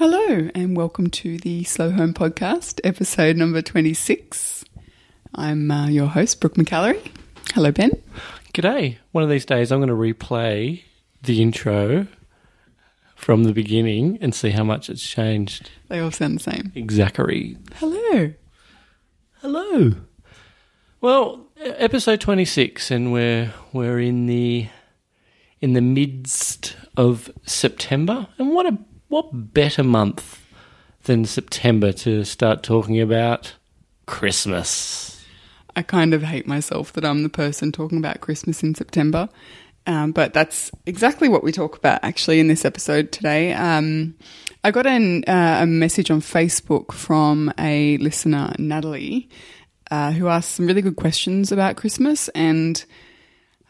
Hello, and welcome to the Slow Home Podcast, episode number 26. I'm uh, your host, Brooke McAlary. Hello, Ben. G'day. One of these days, I'm going to replay the intro from the beginning and see how much it's changed. They all sound the same. Exactly. Hello. Hello. Well, episode 26, and we're we're in the in the midst of September, and what a what better month than September to start talking about Christmas. I kind of hate myself that I'm the person talking about Christmas in September. Um, but that's exactly what we talk about actually in this episode today. Um, I got an, uh, a message on Facebook from a listener, Natalie, uh, who asked some really good questions about Christmas. And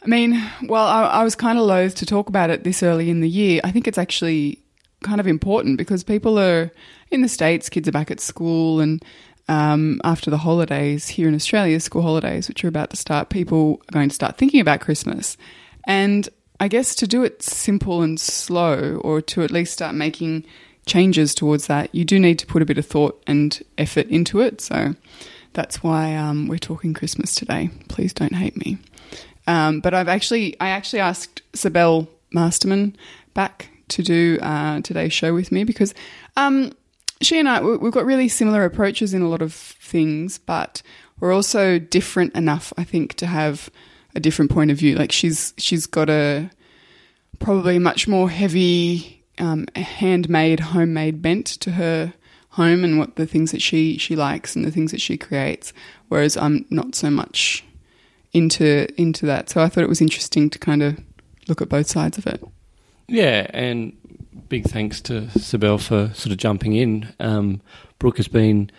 I mean, well, I, I was kind of loath to talk about it this early in the year. I think it's actually kind of important because people are in the States, kids are back at school, and um, after the holidays here in Australia, school holidays, which are about to start, people are going to start thinking about Christmas. And I guess to do it simple and slow, or to at least start making changes towards that, you do need to put a bit of thought and effort into it. So that's why um, we're talking Christmas today. Please don't hate me. Um, but I've actually, I actually asked Sibel Masterman back to do uh, today's show with me because um, she and I we- we've got really similar approaches in a lot of things, but we're also different enough, I think, to have a different point of view. Like she's she's got a probably much more heavy, um, handmade, homemade bent to her home and what the things that she she likes and the things that she creates, whereas I'm not so much into into that. So I thought it was interesting to kind of look at both sides of it. Yeah, and big thanks to Sibel for sort of jumping in. Um, Brooke has been,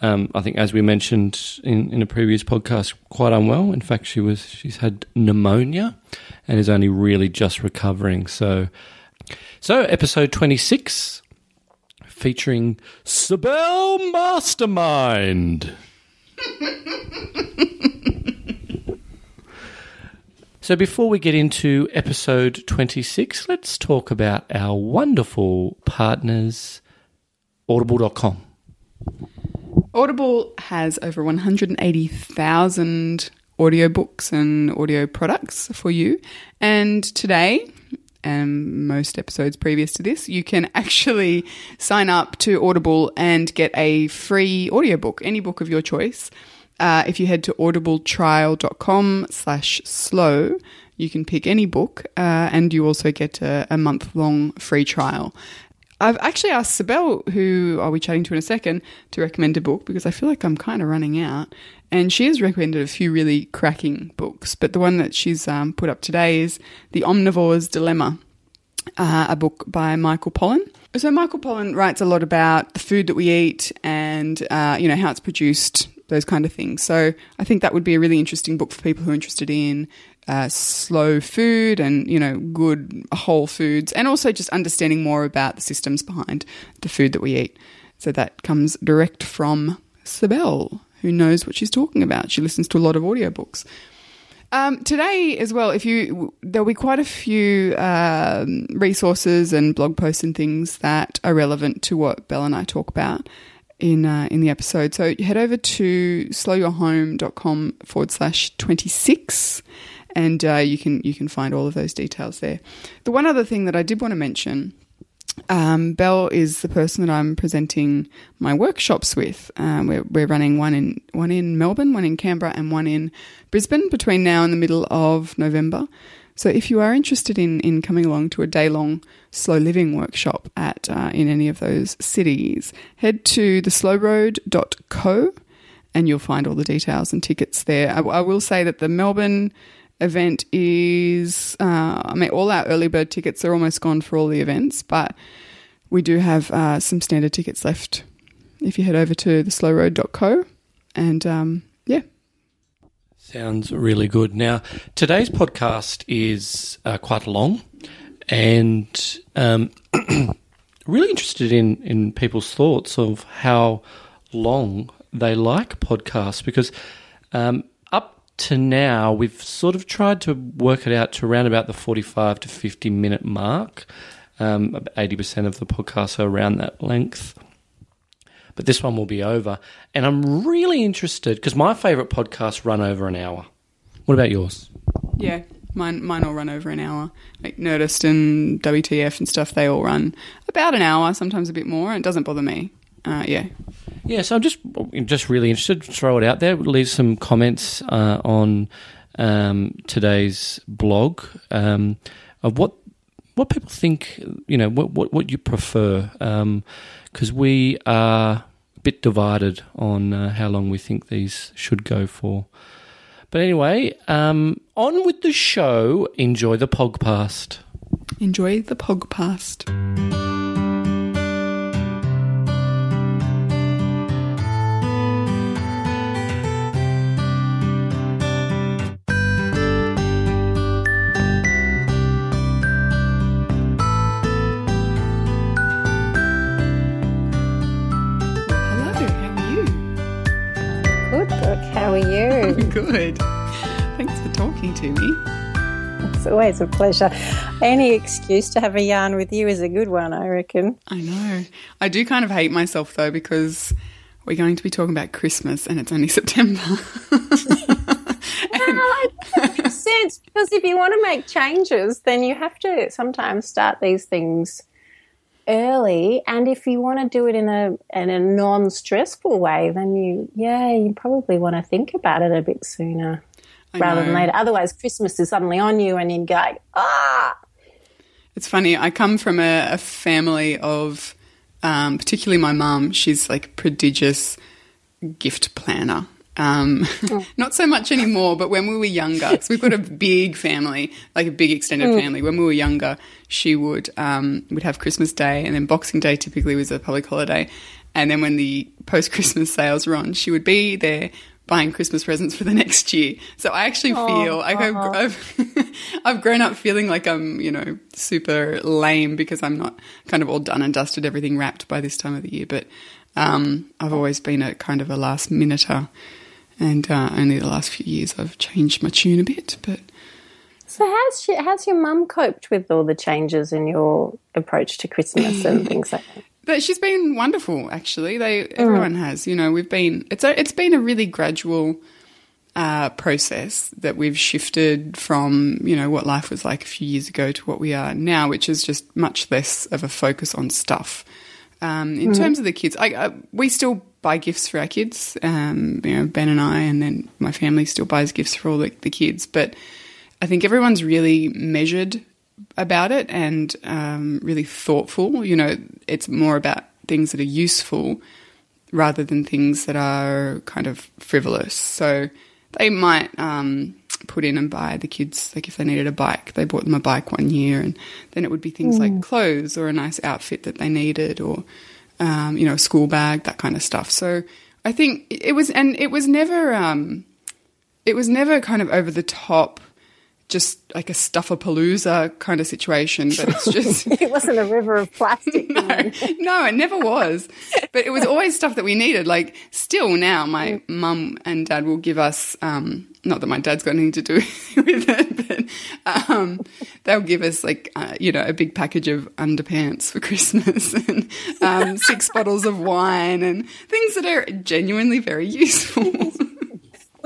um, I think, as we mentioned in, in a previous podcast, quite unwell. In fact, she was she's had pneumonia and is only really just recovering. So, so episode twenty six, featuring Sibel Mastermind. So before we get into episode 26, let's talk about our wonderful partners, audible.com. Audible has over 180,000 audiobooks and audio products for you. And today, and most episodes previous to this, you can actually sign up to Audible and get a free audiobook, any book of your choice. Uh, if you head to audibletrial.com slash slow, you can pick any book uh, and you also get a, a month long free trial. I've actually asked Sibel, who I'll be chatting to in a second, to recommend a book because I feel like I'm kind of running out. And she has recommended a few really cracking books, but the one that she's um, put up today is The Omnivore's Dilemma, uh, a book by Michael Pollan. So Michael Pollan writes a lot about the food that we eat and uh, you know how it's produced, those kind of things. So I think that would be a really interesting book for people who are interested in uh, slow food and you know good whole foods, and also just understanding more about the systems behind the food that we eat. So that comes direct from Sibel, who knows what she's talking about. She listens to a lot of audiobooks. Um, today, as well, if you there'll be quite a few um, resources and blog posts and things that are relevant to what Belle and I talk about in uh, in the episode. So head over to slowyourhome.com forward slash twenty six, and uh, you can you can find all of those details there. The one other thing that I did want to mention. Um, Belle is the person that I'm presenting my workshops with. Um, we're, we're running one in one in Melbourne, one in Canberra, and one in Brisbane between now and the middle of November. So if you are interested in, in coming along to a day long slow living workshop at uh, in any of those cities, head to theslowroad.co and you'll find all the details and tickets there. I, I will say that the Melbourne event is, uh, I mean, all our early bird tickets are almost gone for all the events, but we do have uh, some standard tickets left if you head over to theslowroad.co. And um, Sounds really good. Now, today's podcast is uh, quite long and um, really interested in, in people's thoughts of how long they like podcasts because um, up to now, we've sort of tried to work it out to around about the 45 to 50 minute mark. Um, 80% of the podcasts are around that length. But this one will be over. And I'm really interested because my favourite podcasts run over an hour. What about yours? Yeah, mine mine all run over an hour. Like Nerdist and WTF and stuff, they all run about an hour, sometimes a bit more. And it doesn't bother me. Uh, yeah. Yeah, so I'm just just really interested. Throw it out there. Leave some comments uh, on um, today's blog um, of what what people think. You know, what what, what you prefer, because um, we are a bit divided on uh, how long we think these should go for. But anyway, um, on with the show. Enjoy the pogcast. Enjoy the pogcast. Good. Thanks for talking to me. It's always a pleasure. Any excuse to have a yarn with you is a good one, I reckon. I know. I do kind of hate myself though because we're going to be talking about Christmas and it's only September. and- it makes sense because if you want to make changes, then you have to sometimes start these things early and if you want to do it in a in a non-stressful way then you yeah you probably want to think about it a bit sooner I rather know. than later. Otherwise christmas is suddenly on you and you go ah! It's funny i come from a, a family of um, particularly my mum she's like prodigious gift planner um, oh. not so much anymore, but when we were younger, so we've got a big family, like a big extended mm. family. When we were younger, she would um, would have Christmas Day, and then Boxing Day typically was a public holiday. And then when the post Christmas sales were on, she would be there buying Christmas presents for the next year. So I actually feel like I've, I've, I've, grown up feeling like I'm, you know, super lame because I'm not kind of all done and dusted, everything wrapped by this time of the year. But um, I've always been a kind of a last minuter and uh, only the last few years I've changed my tune a bit. But so how's she, how's your mum coped with all the changes in your approach to Christmas and things like that? But she's been wonderful, actually. They mm. everyone mm. has. You know, we've been it's a, it's been a really gradual. Uh, process that we've shifted from, you know, what life was like a few years ago to what we are now, which is just much less of a focus on stuff. Um, in mm. terms of the kids, I, I, we still buy gifts for our kids. Um, you know, Ben and I, and then my family still buys gifts for all the, the kids. But I think everyone's really measured about it and um, really thoughtful. You know, it's more about things that are useful rather than things that are kind of frivolous. So they might um, put in and buy the kids, like if they needed a bike, they bought them a bike one year, and then it would be things mm. like clothes or a nice outfit that they needed or um, you know, school bag, that kind of stuff. So I think it was, and it was never, um, it was never kind of over the top, just like a stuff a palooza kind of situation. But it's just it wasn't a river of plastic. no, no, it never was. But it was always stuff that we needed. Like still now, my mm. mum and dad will give us um, not that my dad's got anything to do with it, but um, they'll give us like uh, you know a big package of underpants for Christmas and um, six bottles of wine and things that are genuinely very useful.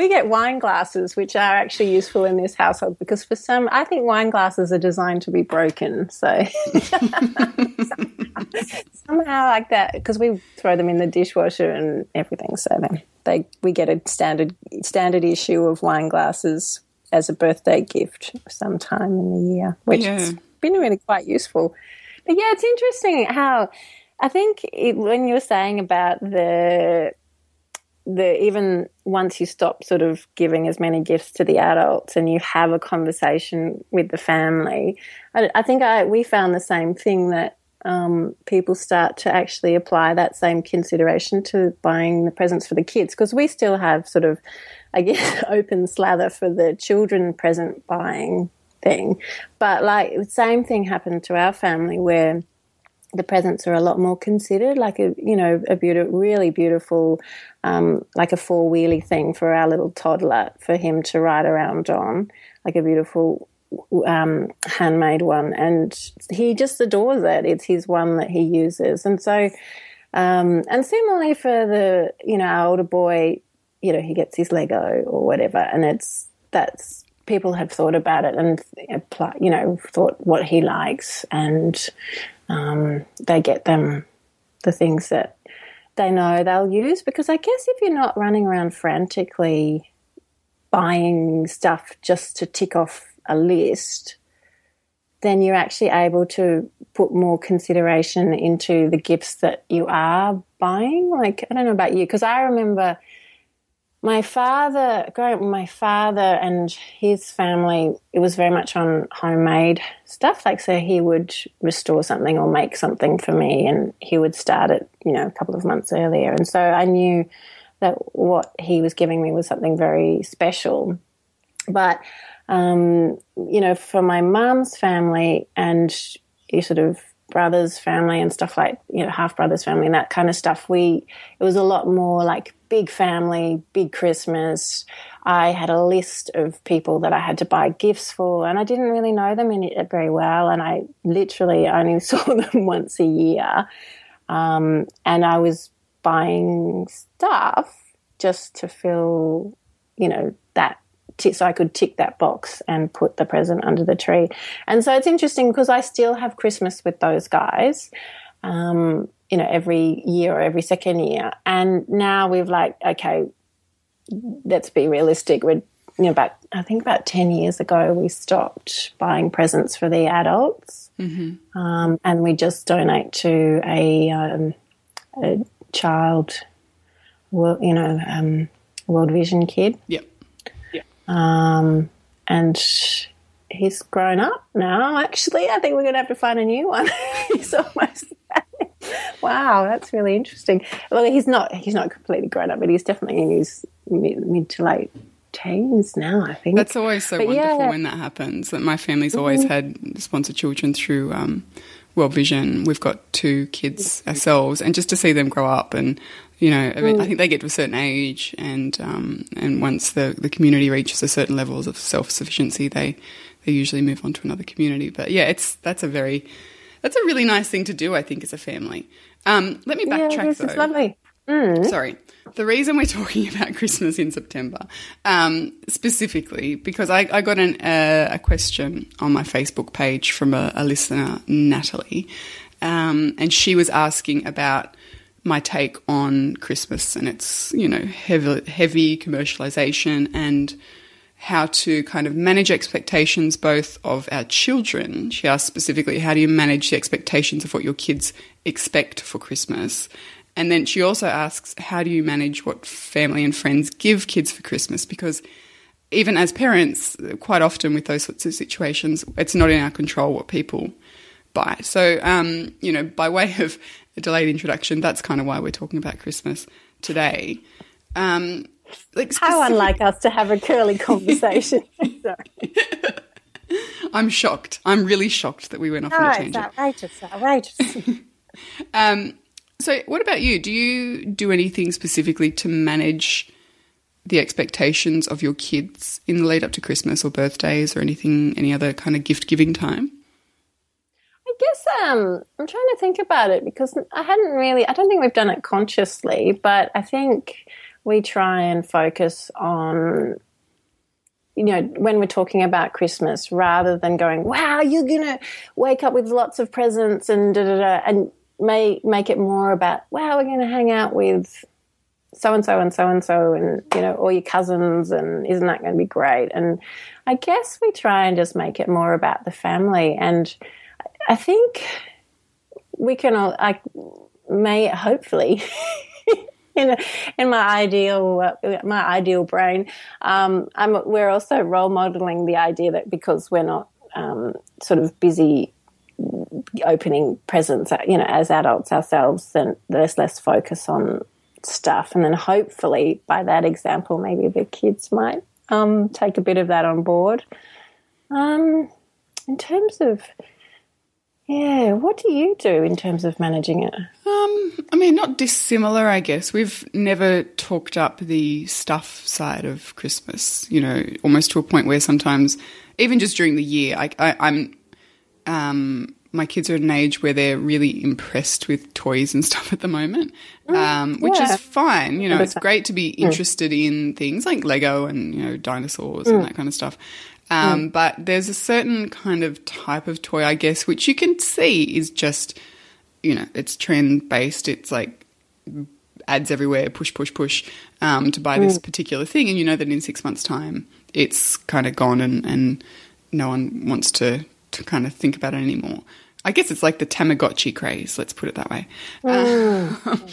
We get wine glasses, which are actually useful in this household because for some, I think wine glasses are designed to be broken. So somehow, like that, because we throw them in the dishwasher and everything. So then they we get a standard standard issue of wine glasses as a birthday gift sometime in the year, which yeah. has been really quite useful. But yeah, it's interesting how I think it, when you were saying about the the even once you stop sort of giving as many gifts to the adults and you have a conversation with the family, I, I think I we found the same thing that um, people start to actually apply that same consideration to buying the presents for the kids because we still have sort of, I guess, open slather for the children present buying thing. But like the same thing happened to our family where the presents are a lot more considered, like a you know a beautiful, really beautiful, um, like a four wheelie thing for our little toddler for him to ride around on, like a beautiful um, handmade one, and he just adores it. It's his one that he uses, and so. Um, and similarly for the, you know, our older boy, you know, he gets his Lego or whatever, and it's that's people have thought about it and you know thought what he likes, and um, they get them the things that they know they'll use. Because I guess if you're not running around frantically buying stuff just to tick off a list, then you're actually able to put more consideration into the gifts that you are buying. Like, I don't know about you, because I remember my father, growing my father and his family, it was very much on homemade stuff. Like, so he would restore something or make something for me, and he would start it, you know, a couple of months earlier. And so I knew that what he was giving me was something very special. But, um, you know, for my mum's family and you sort of brothers family and stuff like you know half brothers family and that kind of stuff. We it was a lot more like big family big christmas. I had a list of people that i had to buy gifts for and i didn't really know them very well and i literally only saw them once a year. Um, and i was buying stuff just to fill you know that so I could tick that box and put the present under the tree. And so it's interesting because I still have Christmas with those guys, um, you know, every year or every second year. And now we've like, okay, let's be realistic. We're, you know, about, I think about 10 years ago, we stopped buying presents for the adults. Mm-hmm. Um, and we just donate to a, um, a child, well, you know, um, World Vision kid. Yep. Um, and he's grown up now, actually. I think we're going to have to find a new one. he's almost. wow, that's really interesting. Well, he's not he's not completely grown up, but he's definitely in his mid, mid to late teens now, I think. That's always so but wonderful yeah. when that happens. That my family's always mm-hmm. had sponsored children through um, World Vision. We've got two kids ourselves, and just to see them grow up and you know, I, mean, mm. I think they get to a certain age, and um, and once the, the community reaches a certain levels of self sufficiency, they they usually move on to another community. But yeah, it's that's a very that's a really nice thing to do. I think as a family. Um, let me backtrack yeah, though. lovely. Mm. Sorry. The reason we're talking about Christmas in September, um, specifically, because I, I got an, uh, a question on my Facebook page from a, a listener, Natalie, um, and she was asking about my take on Christmas and its, you know, heavy, heavy commercialization and how to kind of manage expectations both of our children. She asked specifically, how do you manage the expectations of what your kids expect for Christmas? And then she also asks, how do you manage what family and friends give kids for Christmas? Because even as parents, quite often with those sorts of situations, it's not in our control what people buy. So, um, you know, by way of a delayed introduction, that's kind of why we're talking about Christmas today. Um, like How unlike us to have a curly conversation. I'm shocked. I'm really shocked that we went off on a tangent. outrageous, outrageous. um, so, what about you? Do you do anything specifically to manage the expectations of your kids in the lead up to Christmas or birthdays or anything, any other kind of gift giving time? I guess um, I'm trying to think about it because I hadn't really, I don't think we've done it consciously, but I think we try and focus on, you know, when we're talking about Christmas rather than going, wow, you're going to wake up with lots of presents and da da da, and may, make it more about, wow, we're going to hang out with so and so and so and so and you know all your cousins and isn't that going to be great and i guess we try and just make it more about the family and I think we can all, I may hopefully. in, in my ideal my ideal brain, um, we're also role modeling the idea that because we're not um, sort of busy opening presents, you know, as adults ourselves, then there's less focus on stuff, and then hopefully by that example, maybe the kids might um, take a bit of that on board. Um, in terms of yeah, what do you do in terms of managing it? Um, I mean, not dissimilar, I guess. We've never talked up the stuff side of Christmas, you know, almost to a point where sometimes, even just during the year, I, I'm, um, my kids are at an age where they're really impressed with toys and stuff at the moment, um, which yeah. is fine. You know, it's great to be interested in things like Lego and, you know, dinosaurs and that kind of stuff. Um, But there's a certain kind of type of toy, I guess, which you can see is just, you know, it's trend based. It's like ads everywhere, push, push, push, um, to buy this particular thing. And you know that in six months' time, it's kind of gone and, and no one wants to, to kind of think about it anymore. I guess it's like the Tamagotchi craze, let's put it that way.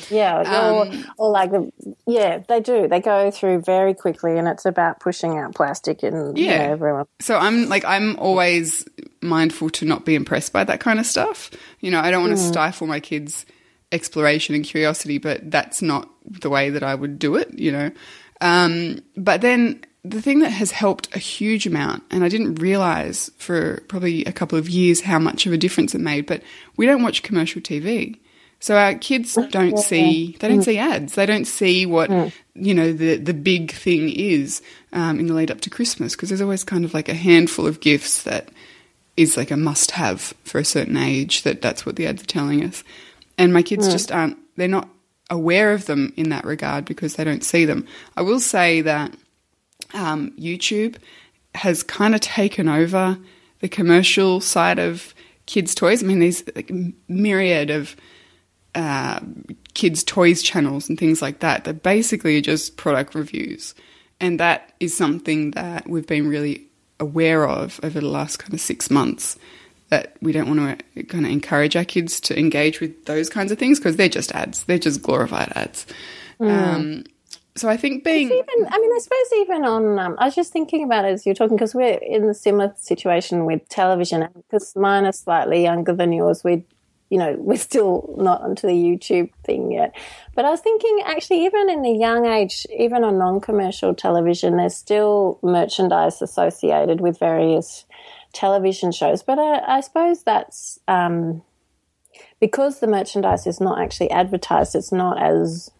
Yeah, Um, or, or like the yeah, they do. They go through very quickly, and it's about pushing out plastic and yeah, Yeah. everyone. So I'm like I'm always mindful to not be impressed by that kind of stuff. You know, I don't want to stifle my kids' exploration and curiosity, but that's not the way that I would do it. You know, um, but then the thing that has helped a huge amount, and I didn't realize for probably a couple of years how much of a difference it made, but we don't watch commercial TV. So our kids mm. don't see they don't mm. see ads. They don't see what mm. you know the the big thing is um, in the lead up to Christmas because there's always kind of like a handful of gifts that is like a must have for a certain age. That that's what the ads are telling us, and my kids just aren't. They're not aware of them in that regard because they don't see them. I will say that um, YouTube has kind of taken over the commercial side of kids' toys. I mean, there's like a myriad of uh, kids' toys channels and things like that that basically are just product reviews. And that is something that we've been really aware of over the last kind of six months. That we don't want to kind of encourage our kids to engage with those kinds of things because they're just ads. They're just glorified ads. Um, so I think being Even I mean, I suppose even on. Um, I was just thinking about it as you're talking because we're in a similar situation with television. Because mine is slightly younger than yours. We, you know, we're still not onto the YouTube thing yet. But I was thinking, actually, even in a young age, even on non-commercial television, there's still merchandise associated with various television shows. But I, I suppose that's um, because the merchandise is not actually advertised. It's not as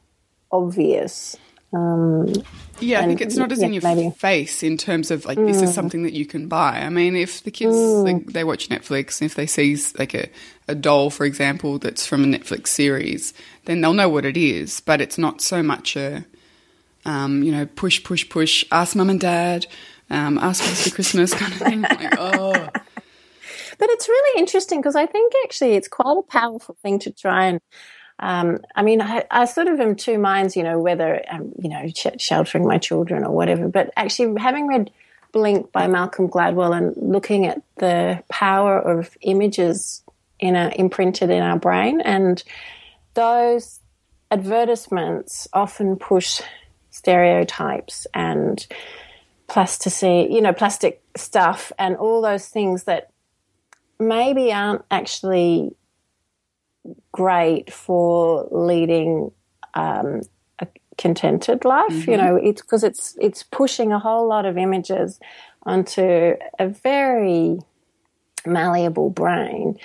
obvious. Um, Yeah, I think it's not as in your maybe. Mm. face in terms of like this is something that you can buy. I mean, if the kids like, they watch Netflix, and if they see like a, a doll, for example, that's from a Netflix series, then they'll know what it is. But it's not so much a um, you know push, push, push. Ask mum and dad. Um, ask us for Christmas kind of thing. Like, oh, But it's really interesting because I think actually it's quite a powerful thing to try and. Um, I mean, I, I sort of am two minds, you know, whether um, you know sh- sheltering my children or whatever. But actually, having read Blink by Malcolm Gladwell and looking at the power of images in a, imprinted in our brain, and those advertisements often push stereotypes and plasticity, you know, plastic stuff and all those things that maybe aren't actually great for leading um, a contented life. You know, it's because it's it's pushing a whole lot of images onto a very malleable brain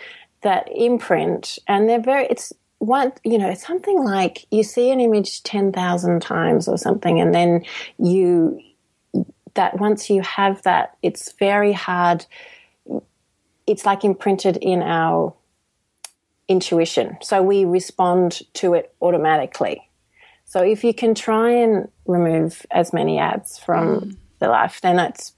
that imprint, and they're very. It's one, you know, it's something like you see an image ten thousand times or something, and then you that once you have that, it's very hard. It's like imprinted in our intuition. So we respond to it automatically. So if you can try and remove as many ads from mm. the life, then it's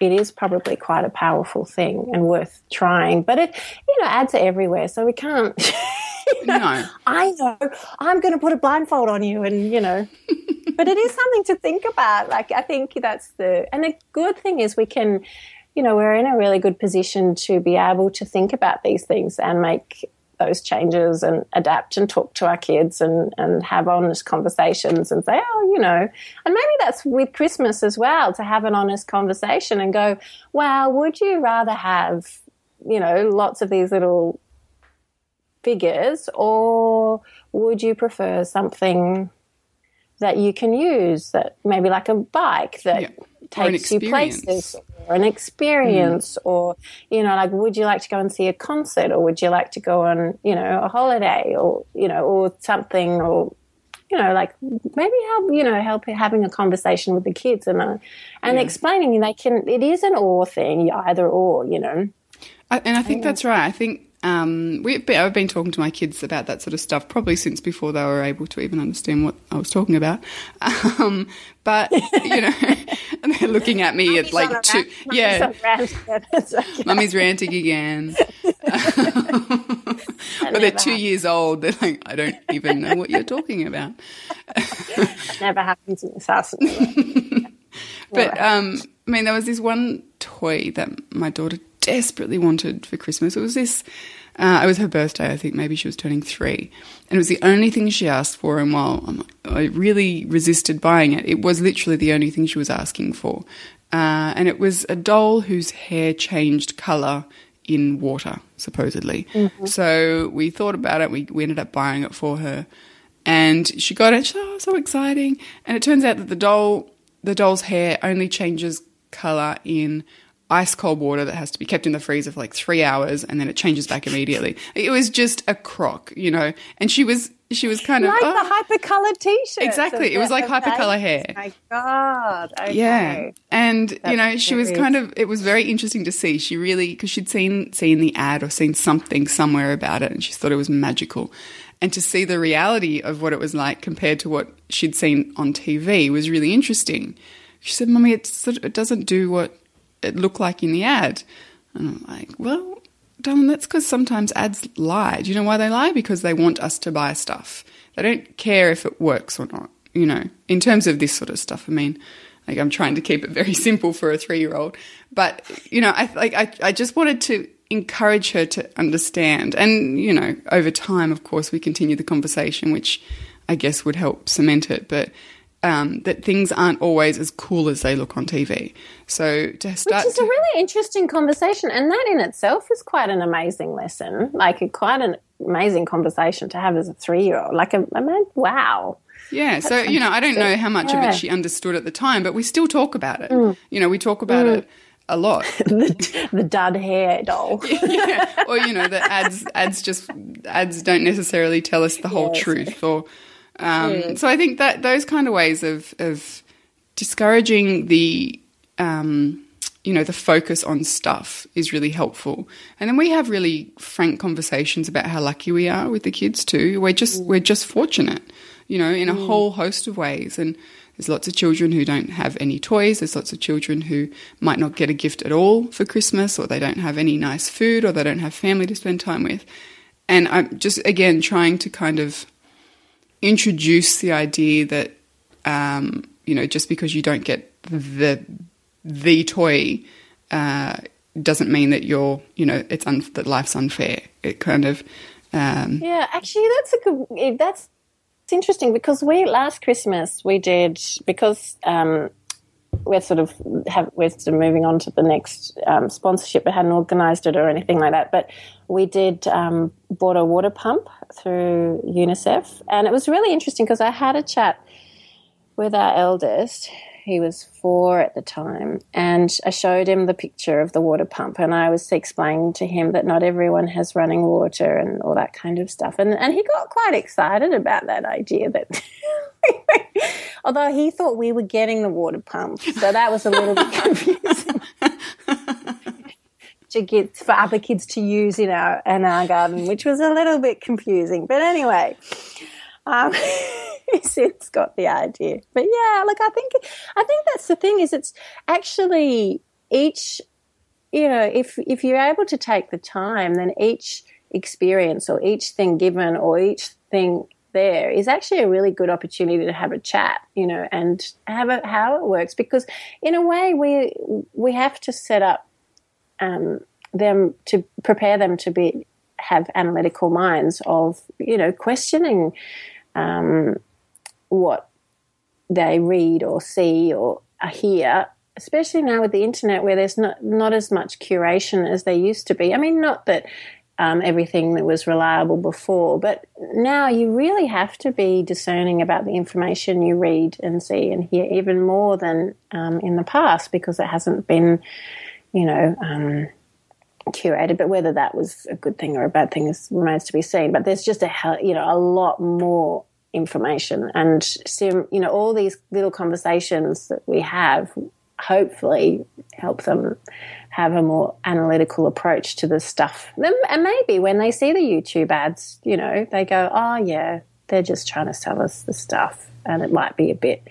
it is probably quite a powerful thing and worth trying. But it you know, ads are everywhere, so we can't you know, No. I know. I'm gonna put a blindfold on you and you know but it is something to think about. Like I think that's the and the good thing is we can you know, we're in a really good position to be able to think about these things and make those changes and adapt and talk to our kids and, and have honest conversations and say, oh, you know, and maybe that's with Christmas as well to have an honest conversation and go, wow, would you rather have, you know, lots of these little figures or would you prefer something that you can use that maybe like a bike that Yeah. Takes you places or an experience mm. or you know like would you like to go and see a concert or would you like to go on you know a holiday or you know or something or you know like maybe help you know help having a conversation with the kids and uh, and yeah. explaining they can it is an or thing either or you know I, and I think yeah. that's right I think um, we, I've been talking to my kids about that sort of stuff probably since before they were able to even understand what I was talking about. Um, but you know, and they're looking at me at like two. Yeah, mummy's ranting again. but they're two years old. They're like, I don't even know what you're talking about. never happens in this house. but um, I mean, there was this one toy that my daughter desperately wanted for Christmas. It was this. Uh, it was her birthday, I think. Maybe she was turning three, and it was the only thing she asked for. And while I really resisted buying it, it was literally the only thing she was asking for. Uh, and it was a doll whose hair changed color in water, supposedly. Mm-hmm. So we thought about it. We, we ended up buying it for her, and she got it. She thought, oh, so exciting! And it turns out that the doll, the doll's hair only changes color in ice cold water that has to be kept in the freezer for like three hours and then it changes back immediately. It was just a crock, you know. And she was she was kind of like oh. the hypercolor t-shirt. Exactly, it was like hypercolor hair. My God, okay. yeah. And That's you know, she was kind of. It was very interesting to see. She really because she'd seen seen the ad or seen something somewhere about it, and she thought it was magical. And to see the reality of what it was like compared to what she'd seen on TV was really interesting. She said, "Mummy, it, sort it doesn't do what it looked like in the ad. And I'm like, well, darling, that's because sometimes ads lie. Do you know why they lie? Because they want us to buy stuff. They don't care if it works or not, you know, in terms of this sort of stuff. I mean, like I'm trying to keep it very simple for a three year old. But, you know, I like I, I just wanted to encourage her to understand. And, you know, over time, of course, we continue the conversation, which I guess would help cement it. But um, that things aren't always as cool as they look on TV. So to start, which is to, a really interesting conversation, and that in itself is quite an amazing lesson, like a, quite an amazing conversation to have as a three-year-old. Like, a, I mean, wow. Yeah, That's so you know, I don't know how much yeah. of it she understood at the time, but we still talk about it. Mm. You know, we talk about mm. it a lot. the, the dud hair doll. yeah, or you know, the ads ads just ads don't necessarily tell us the whole truth, or um, mm. So I think that those kind of ways of, of discouraging the um, you know the focus on stuff is really helpful and then we have really frank conversations about how lucky we are with the kids too we're just mm. we're just fortunate you know in a mm. whole host of ways and there's lots of children who don't have any toys there's lots of children who might not get a gift at all for christmas or they don't have any nice food or they don't have family to spend time with and i'm just again trying to kind of introduce the idea that um, you know just because you don't get the the toy uh, doesn't mean that you're you know it's un- that life's unfair. It kind of um, yeah. Actually, that's a good. That's it's interesting because we last Christmas we did because um, we're sort of have we're sort of moving on to the next um, sponsorship. We hadn't organised it or anything like that, but we did um, bought a water pump through UNICEF, and it was really interesting because I had a chat with our eldest. He was four at the time, and I showed him the picture of the water pump, and I was explaining to him that not everyone has running water and all that kind of stuff, and and he got quite excited about that idea that. Although he thought we were getting the water pump, so that was a little bit confusing to get for other kids to use in our in our garden, which was a little bit confusing. But anyway, um, he's since got the idea. But yeah, look, I think I think that's the thing is it's actually each you know if if you're able to take the time, then each experience or each thing given or each thing there is actually a really good opportunity to have a chat, you know, and have a, how it works. Because in a way, we we have to set up um, them to prepare them to be have analytical minds of you know questioning um, what they read or see or hear especially now with the internet where there's not not as much curation as there used to be i mean not that um, everything that was reliable before. But now you really have to be discerning about the information you read and see and hear even more than um, in the past because it hasn't been, you know, um, curated. But whether that was a good thing or a bad thing is, remains to be seen. But there's just a you know a lot more information and you know all these little conversations that we have hopefully help them have a more analytical approach to the stuff. And maybe when they see the YouTube ads, you know, they go, oh, yeah, they're just trying to sell us the stuff. And it might be a bit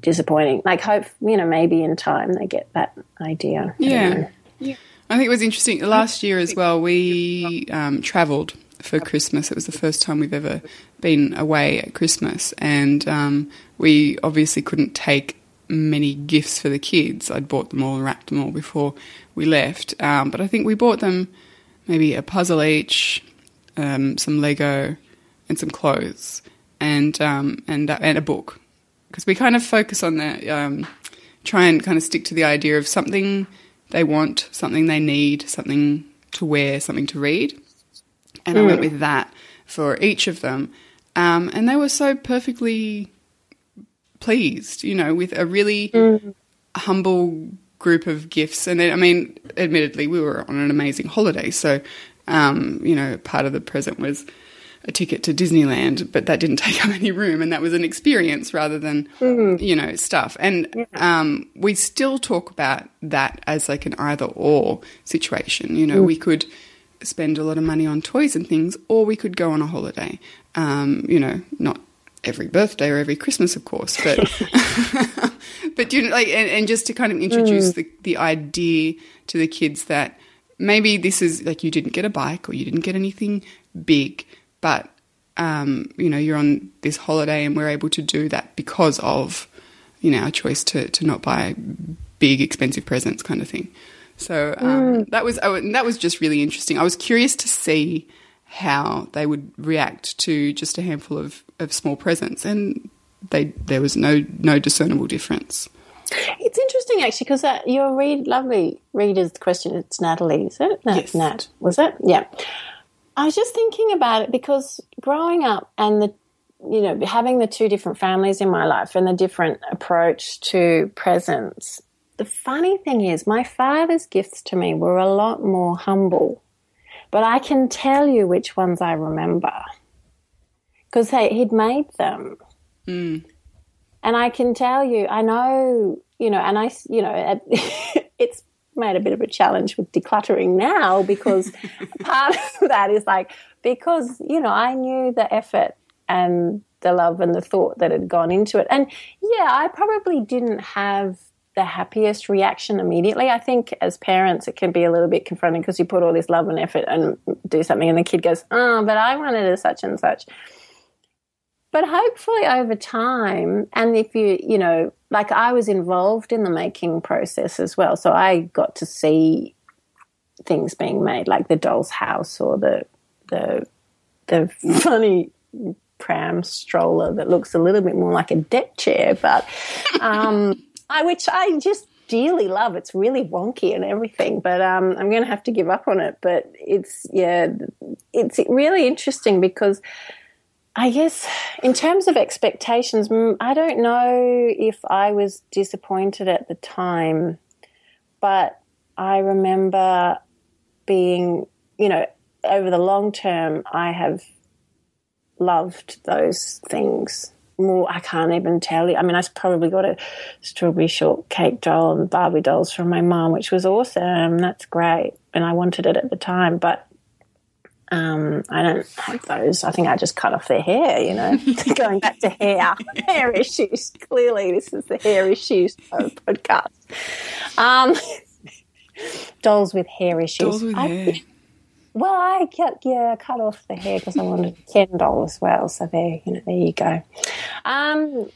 disappointing. Like, hope, you know, maybe in time they get that idea. Yeah. Yeah. I think it was interesting. Last year as well, we um, travelled for Christmas. It was the first time we've ever been away at Christmas. And um, we obviously couldn't take many gifts for the kids. I'd bought them all and wrapped them all before we left. Um, but I think we bought them maybe a puzzle each, um, some Lego, and some clothes, and um, and uh, and a book, because we kind of focus on the um, try and kind of stick to the idea of something they want, something they need, something to wear, something to read, and mm. I went mm. with that for each of them, um, and they were so perfectly pleased, you know, with a really mm. humble group of gifts. And then, I mean, admittedly, we were on an amazing holiday. So, um, you know, part of the present was a ticket to Disneyland, but that didn't take up any room. And that was an experience rather than, mm. you know, stuff. And yeah. um, we still talk about that as like an either or situation. You know, mm. we could spend a lot of money on toys and things, or we could go on a holiday. Um, you know, not every birthday or every Christmas, of course, but but you know, like, and, and, just to kind of introduce mm. the the idea to the kids that maybe this is like you didn't get a bike or you didn't get anything big, but um, you know you're on this holiday and we're able to do that because of you know our choice to to not buy big expensive presents, kind of thing. So um, mm. that was oh, that was just really interesting. I was curious to see how they would react to just a handful of, of small presents, and they there was no no discernible difference. It's interesting actually because uh, your read lovely reader's question. It's Natalie, is it? No, yes. Nat was it? Yeah. I was just thinking about it because growing up and the you know having the two different families in my life and the different approach to presents. The funny thing is, my father's gifts to me were a lot more humble but I can tell you which ones I remember because hey, he'd made them. Mm. And I can tell you, I know, you know, and I, you know, it's made a bit of a challenge with decluttering now because part of that is like, because, you know, I knew the effort and the love and the thought that had gone into it. And yeah, I probably didn't have the happiest reaction immediately. I think as parents, it can be a little bit confronting because you put all this love and effort and do something, and the kid goes, "Oh, but I wanted a such and such." But hopefully, over time, and if you, you know, like I was involved in the making process as well, so I got to see things being made, like the doll's house or the the the funny pram stroller that looks a little bit more like a deck chair, but. Um, I, which I just dearly love. It's really wonky and everything, but um, I'm going to have to give up on it. But it's yeah, it's really interesting because I guess in terms of expectations, I don't know if I was disappointed at the time, but I remember being, you know, over the long term, I have loved those things more. I can't even tell you. I mean, I probably got a strawberry shortcake doll and Barbie dolls from my mom, which was awesome. That's great, and I wanted it at the time, but. Um, I don't have those. I think I just cut off their hair, you know. Going back to hair, hair issues. Clearly, this is the hair issues podcast. Um, dolls with hair issues. Dolls with I, hair. Well, I kept yeah cut off the hair because I wanted doll as well. So there, you know, there you go. Um,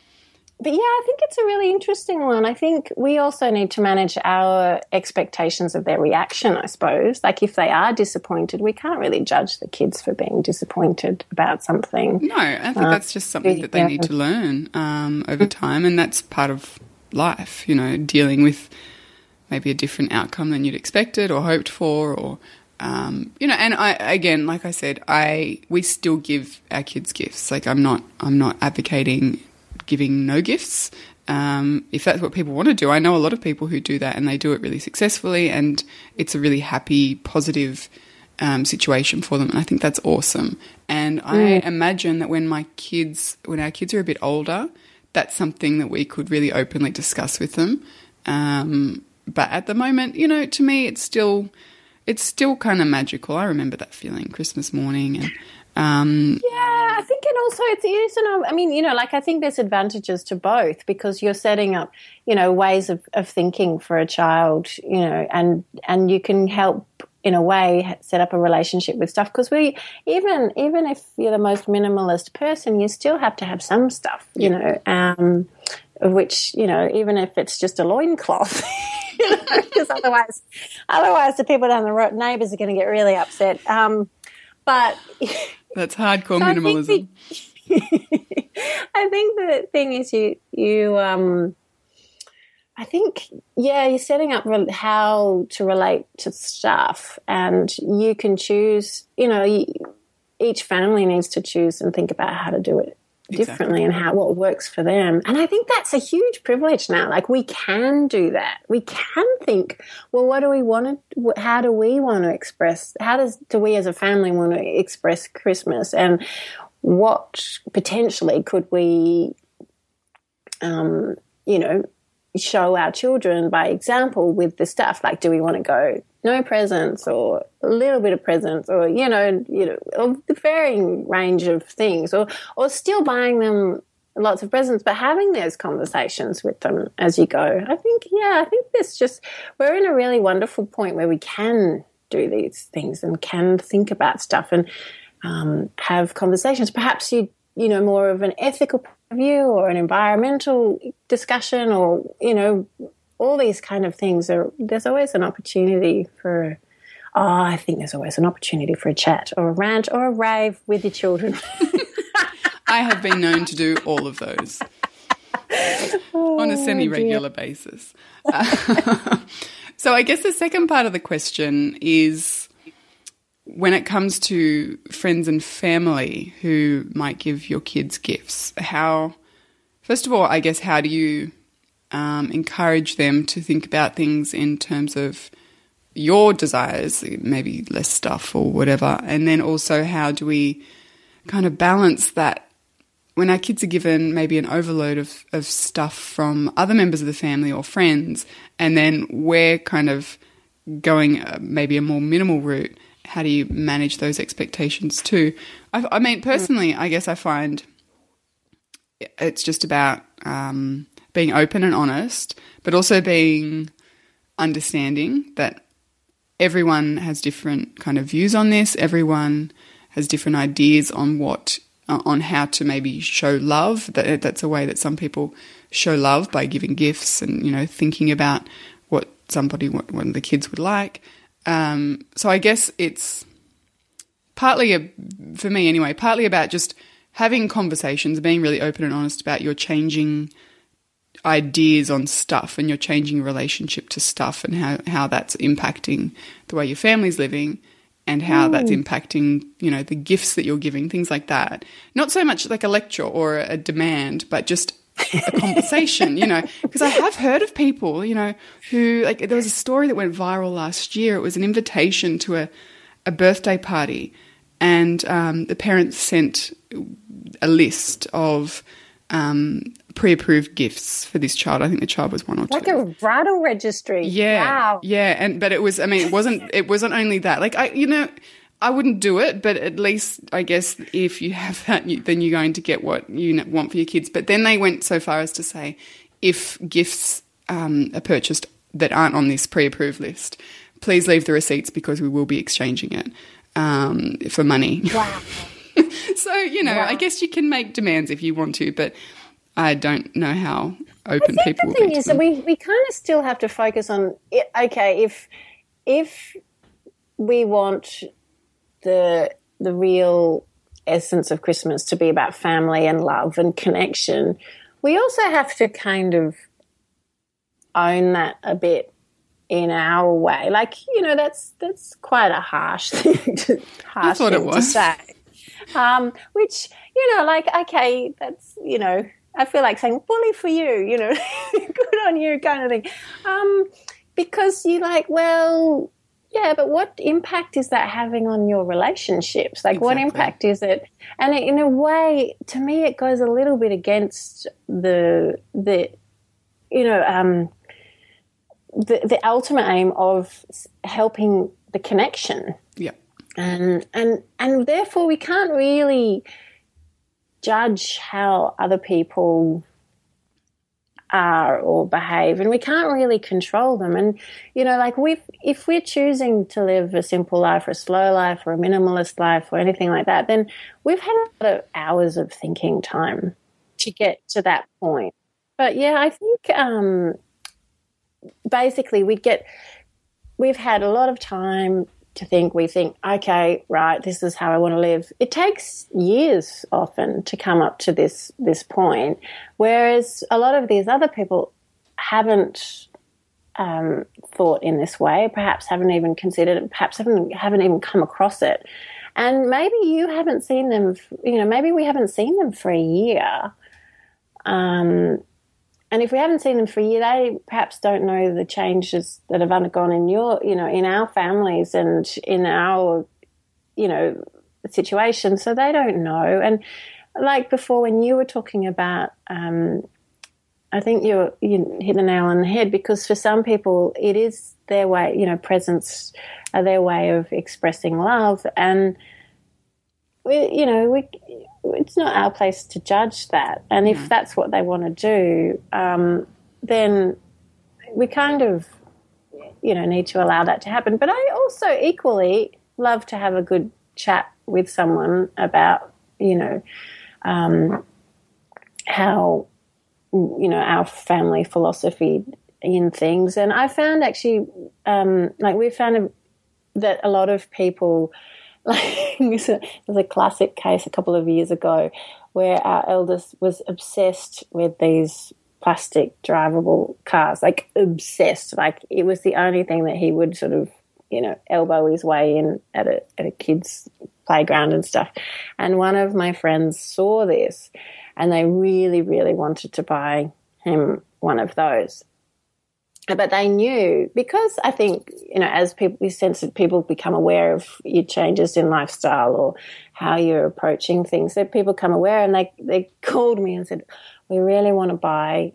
but yeah, I think it's a really interesting one. I think we also need to manage our expectations of their reaction. I suppose, like if they are disappointed, we can't really judge the kids for being disappointed about something. No, I think uh, that's just something that they yeah. need to learn um, over time, and that's part of life. You know, dealing with maybe a different outcome than you'd expected or hoped for, or um, you know, and I again, like I said, I we still give our kids gifts. Like I'm not I'm not advocating giving no gifts. Um, if that's what people want to do, I know a lot of people who do that and they do it really successfully, and it's a really happy, positive um, situation for them. And I think that's awesome. And I imagine that when my kids, when our kids are a bit older, that's something that we could really openly discuss with them. Um, but at the moment, you know, to me, it's still, it's still kind of magical. I remember that feeling Christmas morning and. Um, Yeah, I think it also it's it is an, I mean, you know, like I think there's advantages to both because you're setting up, you know, ways of, of thinking for a child, you know, and and you can help in a way set up a relationship with stuff because we even even if you're the most minimalist person, you still have to have some stuff, you know, um, which you know, even if it's just a loincloth. Because otherwise, otherwise the people down the road, neighbours are going to get really upset. Um, but that's hardcore So I think minimalism. the- I think the thing is you you um I think yeah you're setting up re- how to relate to stuff and you can choose you know you, each family needs to choose and think about how to do it differently and how what works for them. And i think that's a huge privilege now. Like we can do that. We can think well what do we want to how do we want to express how does do we as a family want to express christmas? And what potentially could we um, you know show our children by example with the stuff. Like do we want to go no presents or a little bit of presents or you know you know the varying range of things or or still buying them lots of presents but having those conversations with them as you go. I think yeah i think this just we're in a really wonderful point where we can do these things and can think about stuff and um, have conversations. Perhaps you you know more of an ethical view or an environmental discussion or you know all these kind of things are there's always an opportunity for oh i think there's always an opportunity for a chat or a rant or a rave with your children. I have been known to do all of those. On a semi regular basis. Uh, so, I guess the second part of the question is when it comes to friends and family who might give your kids gifts, how, first of all, I guess, how do you um, encourage them to think about things in terms of your desires, maybe less stuff or whatever? And then also, how do we kind of balance that when our kids are given maybe an overload of, of stuff from other members of the family or friends, and then we're kind of going uh, maybe a more minimal route, how do you manage those expectations too? I, I mean, personally, I guess I find it's just about um, being open and honest, but also being understanding that everyone has different kind of views on this. Everyone has different ideas on what uh, on how to maybe show love. That that's a way that some people show love by giving gifts and you know thinking about what somebody what one of the kids would like. Um, so I guess it's partly a, for me anyway, partly about just having conversations, being really open and honest about your changing ideas on stuff and your changing relationship to stuff and how, how that's impacting the way your family's living and how that's impacting, you know, the gifts that you're giving, things like that. Not so much like a lecture or a demand, but just a conversation, you know, because I have heard of people, you know, who like there was a story that went viral last year. It was an invitation to a, a birthday party, and um, the parents sent a list of um, pre-approved gifts for this child. I think the child was one or two. like a bridal registry Yeah. wow Yeah, and but it was I mean it wasn't it wasn't only that. Like I you know I wouldn't do it, but at least I guess if you have that you, then you're going to get what you want for your kids. But then they went so far as to say if gifts um, are purchased that aren't on this pre-approved list, please leave the receipts because we will be exchanging it um, for money. wow so, you know, I guess you can make demands if you want to, but I don't know how open I think people the thing is that we, we kind of still have to focus on it. okay if if we want the the real essence of Christmas to be about family and love and connection, we also have to kind of own that a bit in our way. Like you know, that's that's quite a harsh thing to harsh thought it thing to was. say. Um, which you know, like okay, that's you know, I feel like saying bully for you. You know, good on you, kind of thing. Um, because you like, well, yeah, but what impact is that having on your relationships? Like, what impact is it? And in a way, to me, it goes a little bit against the the you know um, the the ultimate aim of helping the connection, Yeah. and and and therefore we can't really judge how other people are or behave and we can't really control them. And you know like we if we're choosing to live a simple life or a slow life or a minimalist life or anything like that then we've had a lot of hours of thinking time to get to that point. But yeah i think um basically we get we've had a lot of time to think we think okay right this is how i want to live. It takes years often to come up to this this point whereas a lot of these other people haven't um, thought in this way perhaps haven't even considered it perhaps haven't haven't even come across it. And maybe you haven't seen them you know maybe we haven't seen them for a year. Um, and if we haven't seen them for a year, they perhaps don't know the changes that have undergone in your, you know, in our families and in our, you know, situation. So they don't know. And like before, when you were talking about, um, I think you you hit the nail on the head because for some people it is their way, you know, presents are their way of expressing love, and we, you know, we it's not our place to judge that. And if that's what they want to do, um, then we kind of, you know, need to allow that to happen. But I also equally love to have a good chat with someone about, you know, um, how, you know, our family philosophy in things. And I found actually, um, like, we found that a lot of people like there's a, classic case a couple of years ago where our eldest was obsessed with these plastic drivable cars like obsessed. Like it was the only thing that he would sort of you know elbow his way in at a at a kid's playground and stuff. And one of my friends saw this and they really really wanted to buy him one of those but they knew because I think you know as people you sense that people become aware of your changes in lifestyle or how you're approaching things that people come aware and they they called me and said we really want to buy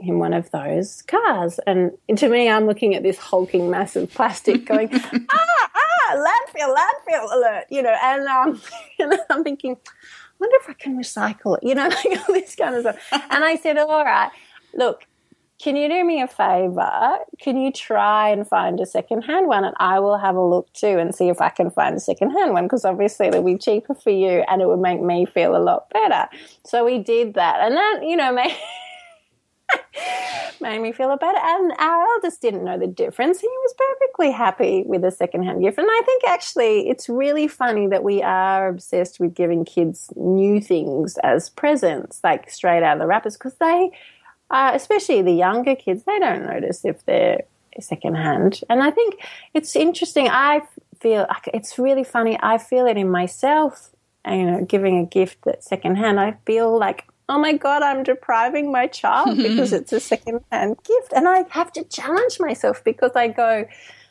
him one of those cars. And to me I'm looking at this hulking mass of plastic going ah ah landfill landfill alert you know and um and I'm thinking I wonder if I can recycle it you know like all this kind of stuff. And I said all right look can you do me a favor? Can you try and find a secondhand one? And I will have a look too and see if I can find a secondhand one because obviously it'll be cheaper for you and it would make me feel a lot better. So we did that. And that, you know, made, made me feel a better. And our eldest didn't know the difference. He was perfectly happy with a secondhand gift. And I think actually it's really funny that we are obsessed with giving kids new things as presents, like straight out of the wrappers, because they, uh, especially the younger kids, they don't notice if they're secondhand. And I think it's interesting. I feel it's really funny. I feel it in myself, you know, giving a gift that's secondhand. I feel like, oh my God, I'm depriving my child because it's a secondhand gift. And I have to challenge myself because I go,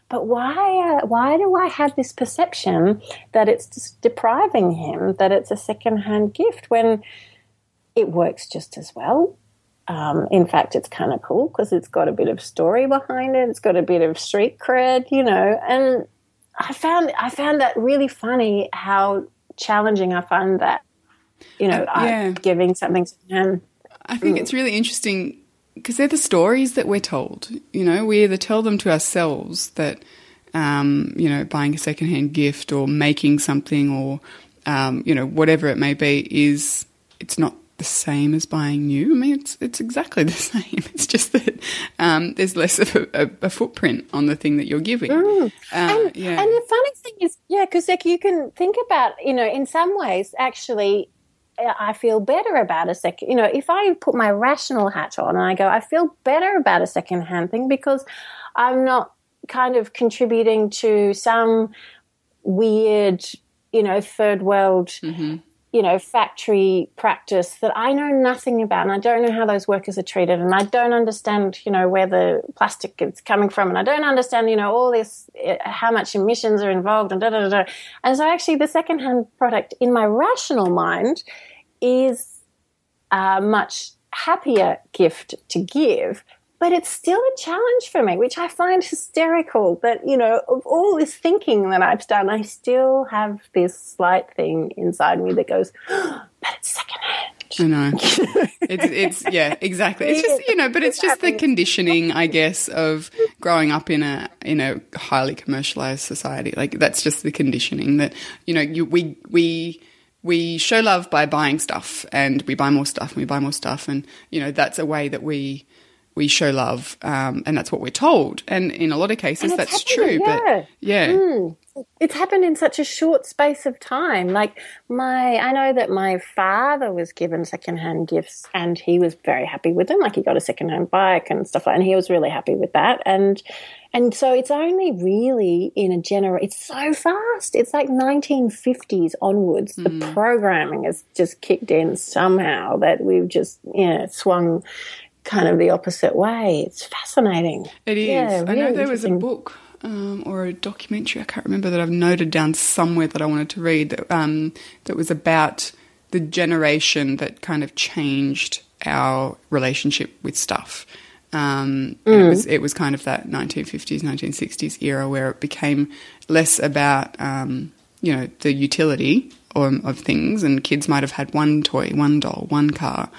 but why, uh, why do I have this perception that it's just depriving him, that it's a secondhand gift when it works just as well? Um, in fact, it's kind of cool because it's got a bit of story behind it. It's got a bit of street cred, you know. And I found I found that really funny how challenging I find that, you know, I- yeah. giving something to him. I think it's really interesting because they're the stories that we're told. You know, we either tell them to ourselves that, um, you know, buying a secondhand gift or making something or, um, you know, whatever it may be is it's not the same as buying new. I mean, it's it's exactly the same. It's just that um, there's less of a, a, a footprint on the thing that you're giving. Uh, and, yeah. and the funny thing is, yeah, because like you can think about, you know, in some ways, actually, I feel better about a second. You know, if I put my rational hat on and I go, I feel better about a second hand thing because I'm not kind of contributing to some weird, you know, third world Mm-hmm. You know, factory practice that I know nothing about, and I don't know how those workers are treated, and I don't understand, you know, where the plastic is coming from, and I don't understand, you know, all this, uh, how much emissions are involved, and da da da da. And so, actually, the secondhand product in my rational mind is a much happier gift to give. But it's still a challenge for me, which I find hysterical. That, you know, of all this thinking that I've done, I still have this slight thing inside me that goes, but it's secondhand. I know. it's it's yeah, exactly. It's just you know, but it's just the conditioning, I guess, of growing up in a in a highly commercialized society. Like that's just the conditioning that you know you we we we show love by buying stuff and we buy more stuff and we buy more stuff and you know that's a way that we we show love um, and that's what we're told and in a lot of cases that's true yeah. but yeah Mm. It's happened in such a short space of time. Like my, I know that my father was given secondhand gifts, and he was very happy with them. Like he got a secondhand bike and stuff like, and he was really happy with that. And and so it's only really in a generation. It's so fast. It's like 1950s onwards. The programming has just kicked in somehow that we've just yeah swung kind of the opposite way. It's fascinating. It is. Yeah, I know there was a book um, or a documentary. I can't remember that I've noted down somewhere that I wanted to read that um, that was about the generation that kind of changed our relationship with stuff. Um, and it was it was kind of that 1950s, 1960s era where it became less about um, you know the utility of, of things, and kids might have had one toy, one doll, one car,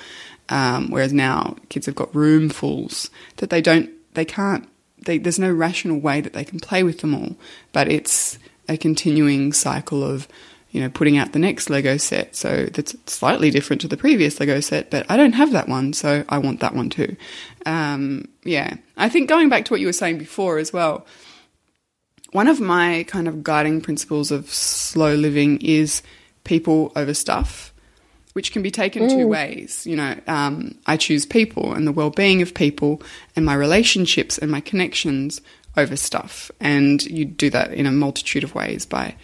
um, whereas now kids have got roomfuls that they don't, they can't, they, there's no rational way that they can play with them all. But it's a continuing cycle of, you know, putting out the next Lego set. So that's slightly different to the previous Lego set, but I don't have that one, so I want that one too. Um, yeah. I think going back to what you were saying before as well, one of my kind of guiding principles of slow living is people over stuff, which can be taken two ways. You know, um, I choose people and the well being of people and my relationships and my connections over stuff. And you do that in a multitude of ways by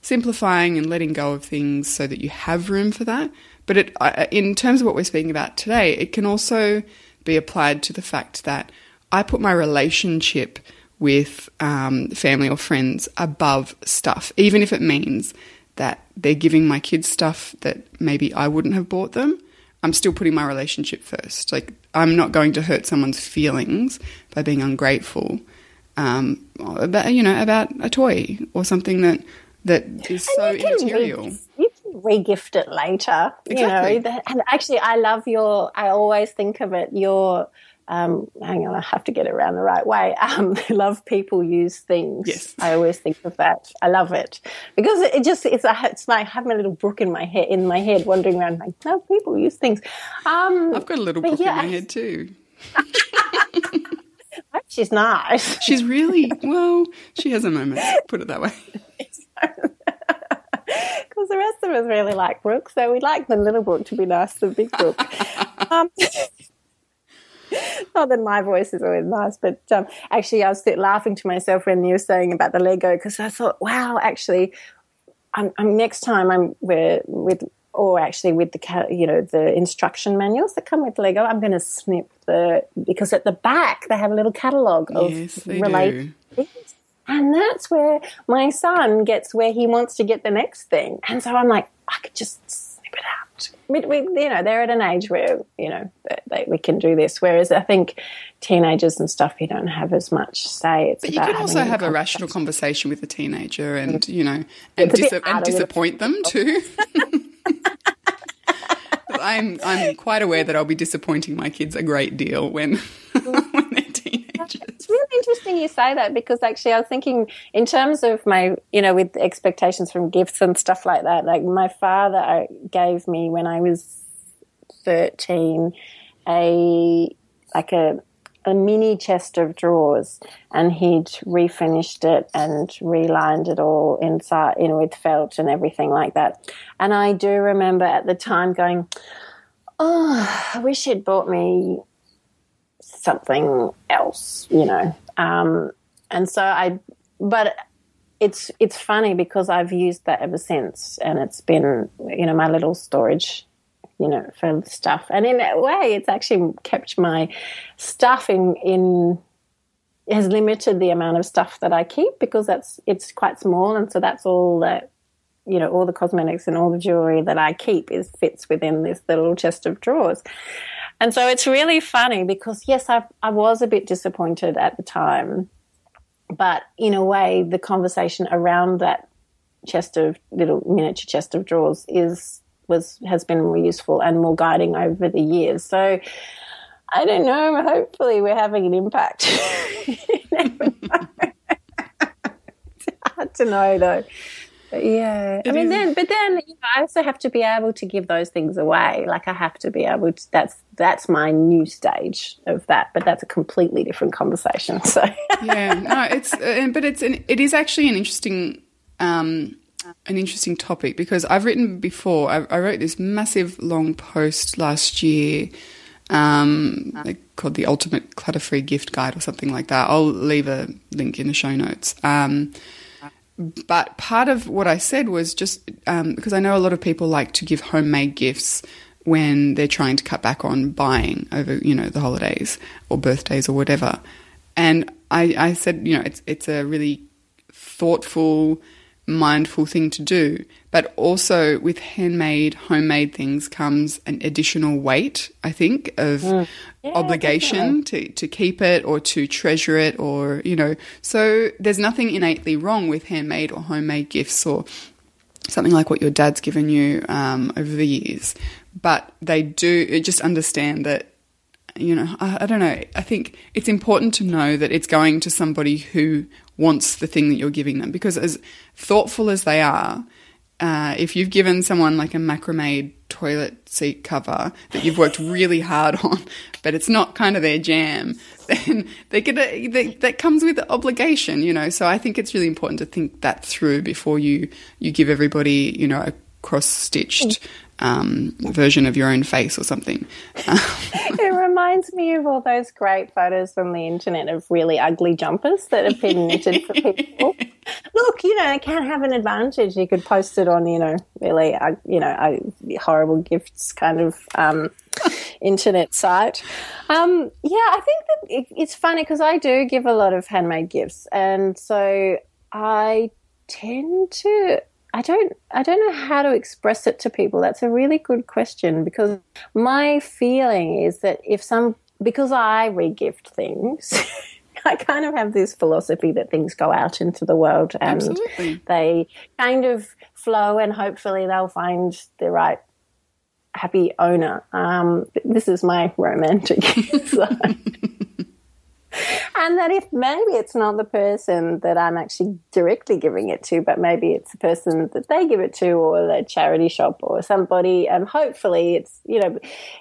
simplifying and letting go of things so that you have room for that. But it, in terms of what we're speaking about today, it can also be applied to the fact that I put my relationship with um, family or friends above stuff, even if it means that they're giving my kids stuff that maybe I wouldn't have bought them. I'm still putting my relationship first. Like, I'm not going to hurt someone's feelings by being ungrateful um, about, you know, about a toy or something that that is so immaterial. re- you can re-gift it later. Exactly. You know, that- and actually, I love your. I always think of it. Your. Um, hang on, I have to get it around the right way. Um, love people use things. Yes. I always think of that. I love it because it it just it's, a, it's like I have my little Brooke in my head in my head wandering around like love people use things. Um, I've got a little But book yeah, in my head too. she's nice. She's really well. She has a moment. Put it that way. because the rest of us really like Brooke, so we like the little Brooke to be nice to the big Brooke. not that my voice is always nice, but um, actually, I was laughing to myself when you were saying about the Lego because I thought, wow, actually, I'm, I'm next time I'm with, with or actually with the you know the instruction manuals that come with Lego, I'm going to snip the because at the back they have a little catalogue of Yes, related do. things. And that's where my son gets where he wants to get the next thing. And so I'm like, I could just snip it out. We, we, you know, they're at an age where, you know, they, they, we can do this. Whereas I think teenagers and stuff, you don't have as much say. It's But you can also have a conversation. rational conversation with a teenager and, you know, and, a dis- and a disappoint them too. I'm I'm quite aware that I'll be disappointing my kids a great deal when teenagers. It's really interesting you say that because actually I was thinking in terms of my, you know, with expectations from gifts and stuff like that. Like my father uh, gave me when I was thirteen a like a a mini chest of drawers, and he'd refinished it and relined it all inside in with felt and everything like that. And I do remember at the time going, "Oh, I wish he'd bought me something else," you know. Um, and so I, but it's it's funny because I've used that ever since, and it's been you know my little storage you know, for stuff. And in a way, it's actually kept my stuff in, in has limited the amount of stuff that I keep because that's it's quite small, and so that's all that you know, all the cosmetics and all the jewelry that I keep is fits within this little chest of drawers. And so it's really funny because yes, I I was a bit disappointed at the time, but in a way, the conversation around that chest of little miniature chest of drawers is was has been more useful and more guiding over the years. So I don't know. Hopefully, we're having an impact. it's hard to know, though. Yeah, it I mean, is. then, but then you know, I also have to be able to give those things away. Like I have to be able to. That's that's my new stage of that. But that's a completely different conversation. So yeah, no, it's uh, but it's an, it is actually an interesting um, an interesting topic because I've written before. I, I wrote this massive long post last year um, called the Ultimate Clutter Free Gift Guide or something like that. I'll leave a link in the show notes. Um, but part of what I said was just um, because I know a lot of people like to give homemade gifts when they're trying to cut back on buying over, you know, the holidays or birthdays or whatever. And I, I said, you know, it's it's a really thoughtful mindful thing to do. But also with handmade, homemade things comes an additional weight, I think, of mm. yeah, obligation to, to keep it or to treasure it or, you know. So there's nothing innately wrong with handmade or homemade gifts or something like what your dad's given you um, over the years. But they do just understand that you know, I, I, don't know. I think it's important to know that it's going to somebody who wants the thing that you're giving them because as thoughtful as they are, uh, if you've given someone like a macrame toilet seat cover that you've worked really hard on, but it's not kind of their jam, then they get a, they, that comes with obligation, you know. So I think it's really important to think that through before you you give everybody, you know, a cross stitched um, version of your own face or something. it reminds me of all those great photos from the internet of really ugly jumpers that have been knitted for people. Look, you know, it can have an advantage. You could post it on, you know, really, uh, you know, uh, horrible gifts kind of um, internet site. Um, yeah, I think that it, it's funny because I do give a lot of handmade gifts, and so I tend to I don't I don't know how to express it to people. That's a really good question because my feeling is that if some because I regift things, I kind of have this philosophy that things go out into the world and Absolutely. they kind of flow and hopefully they'll find the right happy owner. Um, this is my romantic side and that if maybe it's not the person that I'm actually directly giving it to, but maybe it's the person that they give it to, or the charity shop, or somebody, and hopefully it's you know,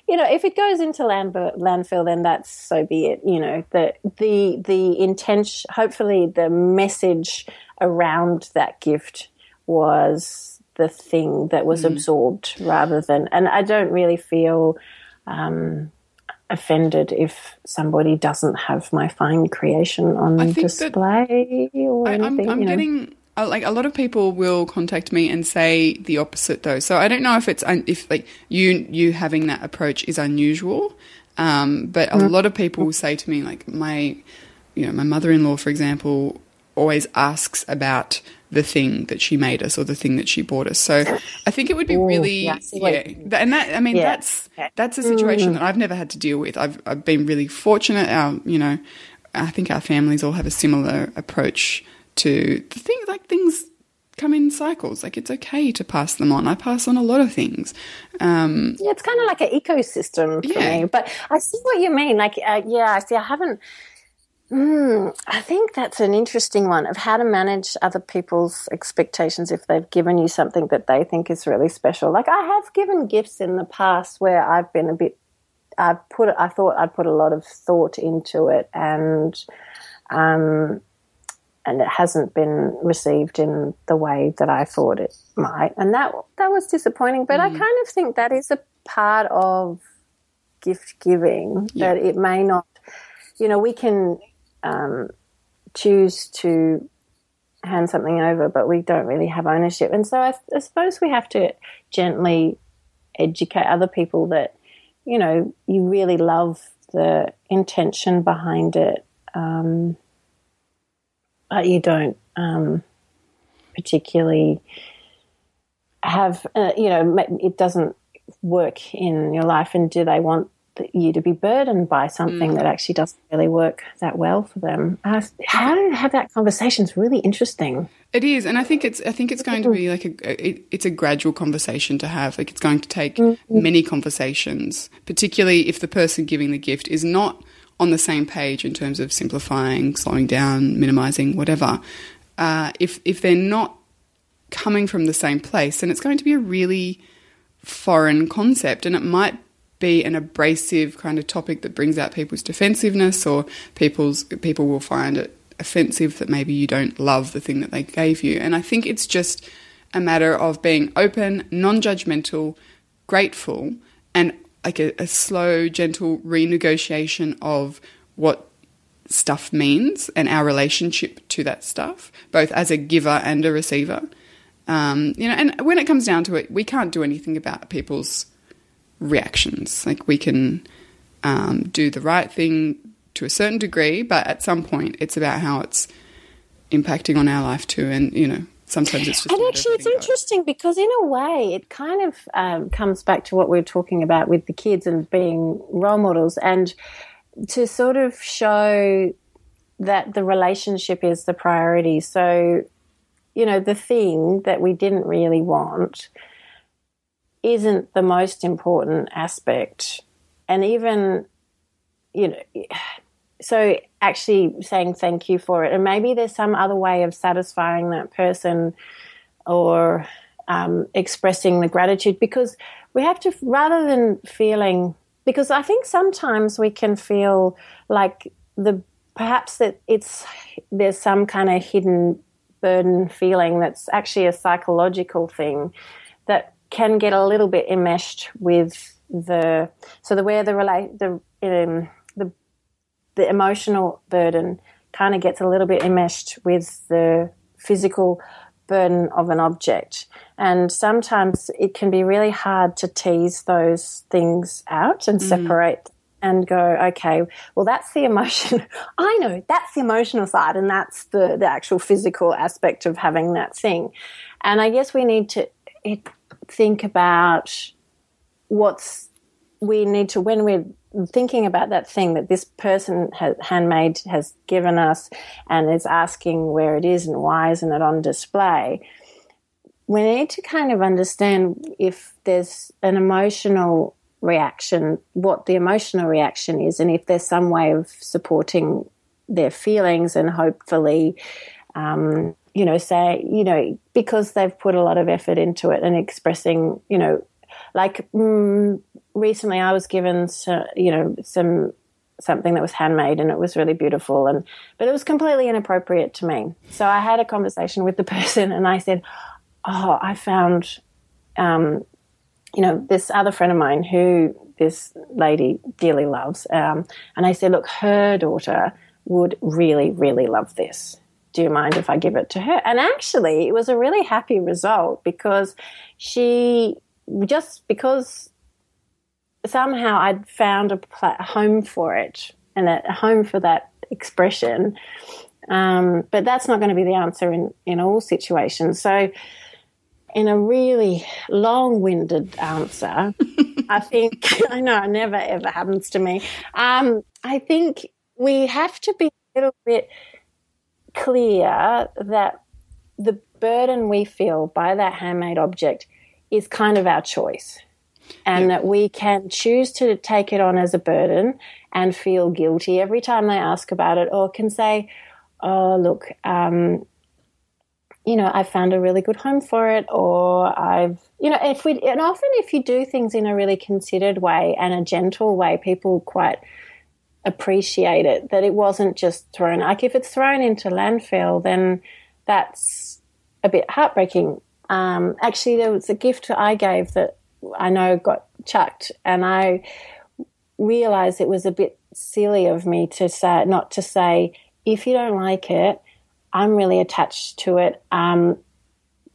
you know, if it goes into land, landfill, then that's so be it. You know, the the the intention, hopefully, the message around that gift was the thing that was mm. absorbed rather than, and I don't really feel. Um, offended if somebody doesn't have my fine creation on display or I, anything. I'm, I'm getting uh, like a lot of people will contact me and say the opposite though. So I don't know if it's if like you you having that approach is unusual, um, but a mm. lot of people will say to me like my you know my mother in law for example always asks about the thing that she made us or the thing that she bought us. So I think it would be Ooh, really yeah, yeah. And that I mean yeah. that's that's a situation mm. that I've never had to deal with. I've I've been really fortunate. Our you know, I think our families all have a similar approach to the thing like things come in cycles. Like it's okay to pass them on. I pass on a lot of things. Um, yeah, it's kind of like an ecosystem for yeah. me. But I see what you mean. Like, uh, yeah, I see. I haven't Mm, I think that's an interesting one of how to manage other people's expectations if they've given you something that they think is really special. Like I have given gifts in the past where I've been a bit I put I thought I'd put a lot of thought into it, and um, and it hasn't been received in the way that I thought it might, and that that was disappointing. But mm. I kind of think that is a part of gift giving yeah. that it may not, you know, we can um, choose to hand something over, but we don't really have ownership, and so I, I suppose we have to gently educate other people that you know you really love the intention behind it. Um, but you don't um, particularly have, uh, you know, it doesn't work in your life. And do they want you to be burdened by something mm. that actually doesn't really work that well for them? Uh, how to have that conversation is really interesting. It is, and I think it's. I think it's going to be like a. It, it's a gradual conversation to have. Like it's going to take mm-hmm. many conversations, particularly if the person giving the gift is not on the same page in terms of simplifying, slowing down, minimizing, whatever. Uh, if if they're not coming from the same place, then it's going to be a really foreign concept, and it might be an abrasive kind of topic that brings out people's defensiveness, or people's people will find it offensive that maybe you don't love the thing that they gave you. And I think it's just a matter of being open, non-judgmental, grateful, and like a, a slow, gentle renegotiation of what stuff means and our relationship to that stuff, both as a giver and a receiver. Um, you know, and when it comes down to it, we can't do anything about people's reactions. Like we can um, do the right thing to a certain degree, but at some point, it's about how it's impacting on our life too. And you know, sometimes it's just. And actually, it's interesting because in a way, it kind of um, comes back to what we are talking about with the kids and being role models, and to sort of show that the relationship is the priority. So, you know, the thing that we didn't really want isn't the most important aspect, and even you know so actually saying thank you for it. And maybe there's some other way of satisfying that person or um, expressing the gratitude because we have to rather than feeling because i think sometimes we can feel like the perhaps that it's there's some kind of hidden burden feeling that's actually a psychological thing that can get a little bit enmeshed with the so the where the relate the um, the emotional burden kind of gets a little bit enmeshed with the physical burden of an object. And sometimes it can be really hard to tease those things out and mm. separate and go, okay, well, that's the emotion. I know that's the emotional side, and that's the, the actual physical aspect of having that thing. And I guess we need to think about what's we need to when we're thinking about that thing that this person has handmade has given us and is asking where it is and why isn't it on display we need to kind of understand if there's an emotional reaction what the emotional reaction is and if there's some way of supporting their feelings and hopefully um, you know say you know because they've put a lot of effort into it and expressing you know like mm, recently, I was given, you know, some something that was handmade and it was really beautiful and but it was completely inappropriate to me. So i had a conversation with the person and i said oh i found um, you know this other friend of mine who this lady dearly loves um, and i said look her daughter would really really love this do you mind if i give it to her and actually it was a really happy result because she just because somehow I'd found a, home for it and a, a, home for that expression. Um, but that's not going to be the answer in, in all situations. So, in a really long winded answer, I think, I know it never ever happens to me. Um, I think we have to be a little bit clear that the burden we feel by that handmade object is kind of our choice. And yeah. that we can choose to take it on as a burden and feel guilty every time they ask about it, or can say, Oh, look, um, you know, I found a really good home for it, or I've, you know, if we, and often if you do things in a really considered way and a gentle way, people quite appreciate it. That it wasn't just thrown. Like if it's thrown into landfill, then that's a bit heartbreaking. Um, actually, there was a gift I gave that I know got chucked, and I realized it was a bit silly of me to say, not to say, if you don't like it I'm really attached to it. Um,